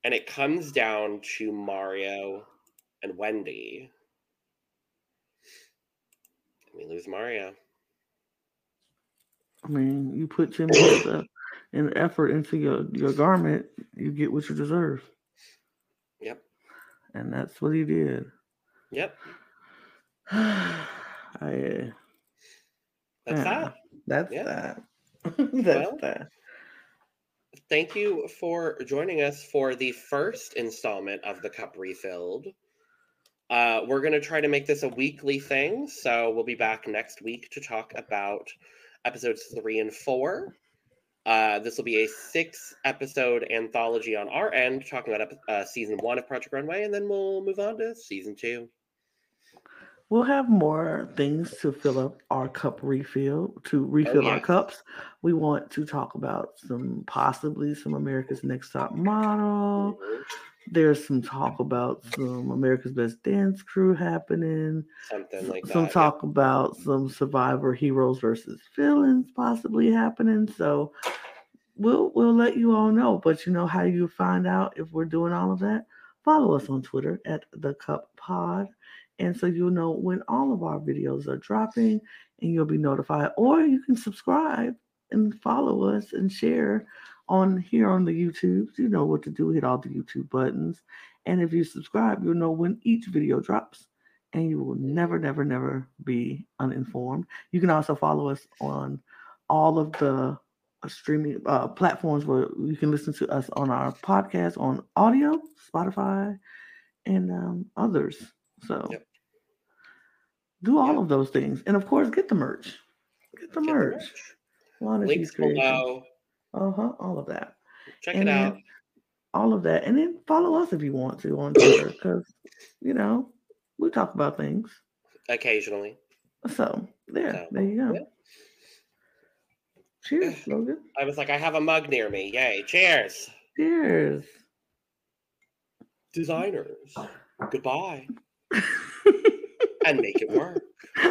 And it comes down to Mario and Wendy. We lose Mario. I mean, you put minutes of- and effort into your your garment, you get what you deserve, Yep. and that's what he did. Yep. *sighs* I, That's Yeah. that. that's Yeah. that. *laughs* that's Well, that. Thank you for joining us for the first installment of the Cup Refilled. Uh, we're going to try to make this a weekly thing, so we'll be back next week to talk about episodes three and four. Uh, this will be a six episode anthology on our end, talking about uh, season one of Project Runway, and then we'll move on to season two. We'll have more things to fill up our cup refill to oh, refill our cups. We want to talk about some possibly some America's Next Top oh, Model. there's some talk about some America's Best Dance Crew happening. Something like some that. talk about some Survivor heroes versus villains possibly happening. So we'll we'll let you all know. But you know how you find out if we're doing all of that? Follow us on Twitter at the Cup Pod. And so you'll know when all of our videos are dropping and you'll be notified. Or you can subscribe and follow us and share on here on the YouTube. You know what to do, hit all the YouTube buttons. And if you subscribe, you'll know when each video drops and you will never, never, never be uninformed. You can also follow us on all of the uh, streaming uh, platforms where you can listen to us on our podcast on audio, Spotify, and um, others. So Yep. do all Yep. of those things. And of course, get the merch. Get the Get the merch. merch. Links below. Uh-huh, all of that. Check And it out. all of that. And then follow us if you want to on Twitter because, you know, we talk about things. Occasionally. So, there, So, there you go. yeah. Cheers, *sighs* Logan. I was like, I have a mug near me. Yay. Cheers. Cheers. Designers. Goodbye. And make it work.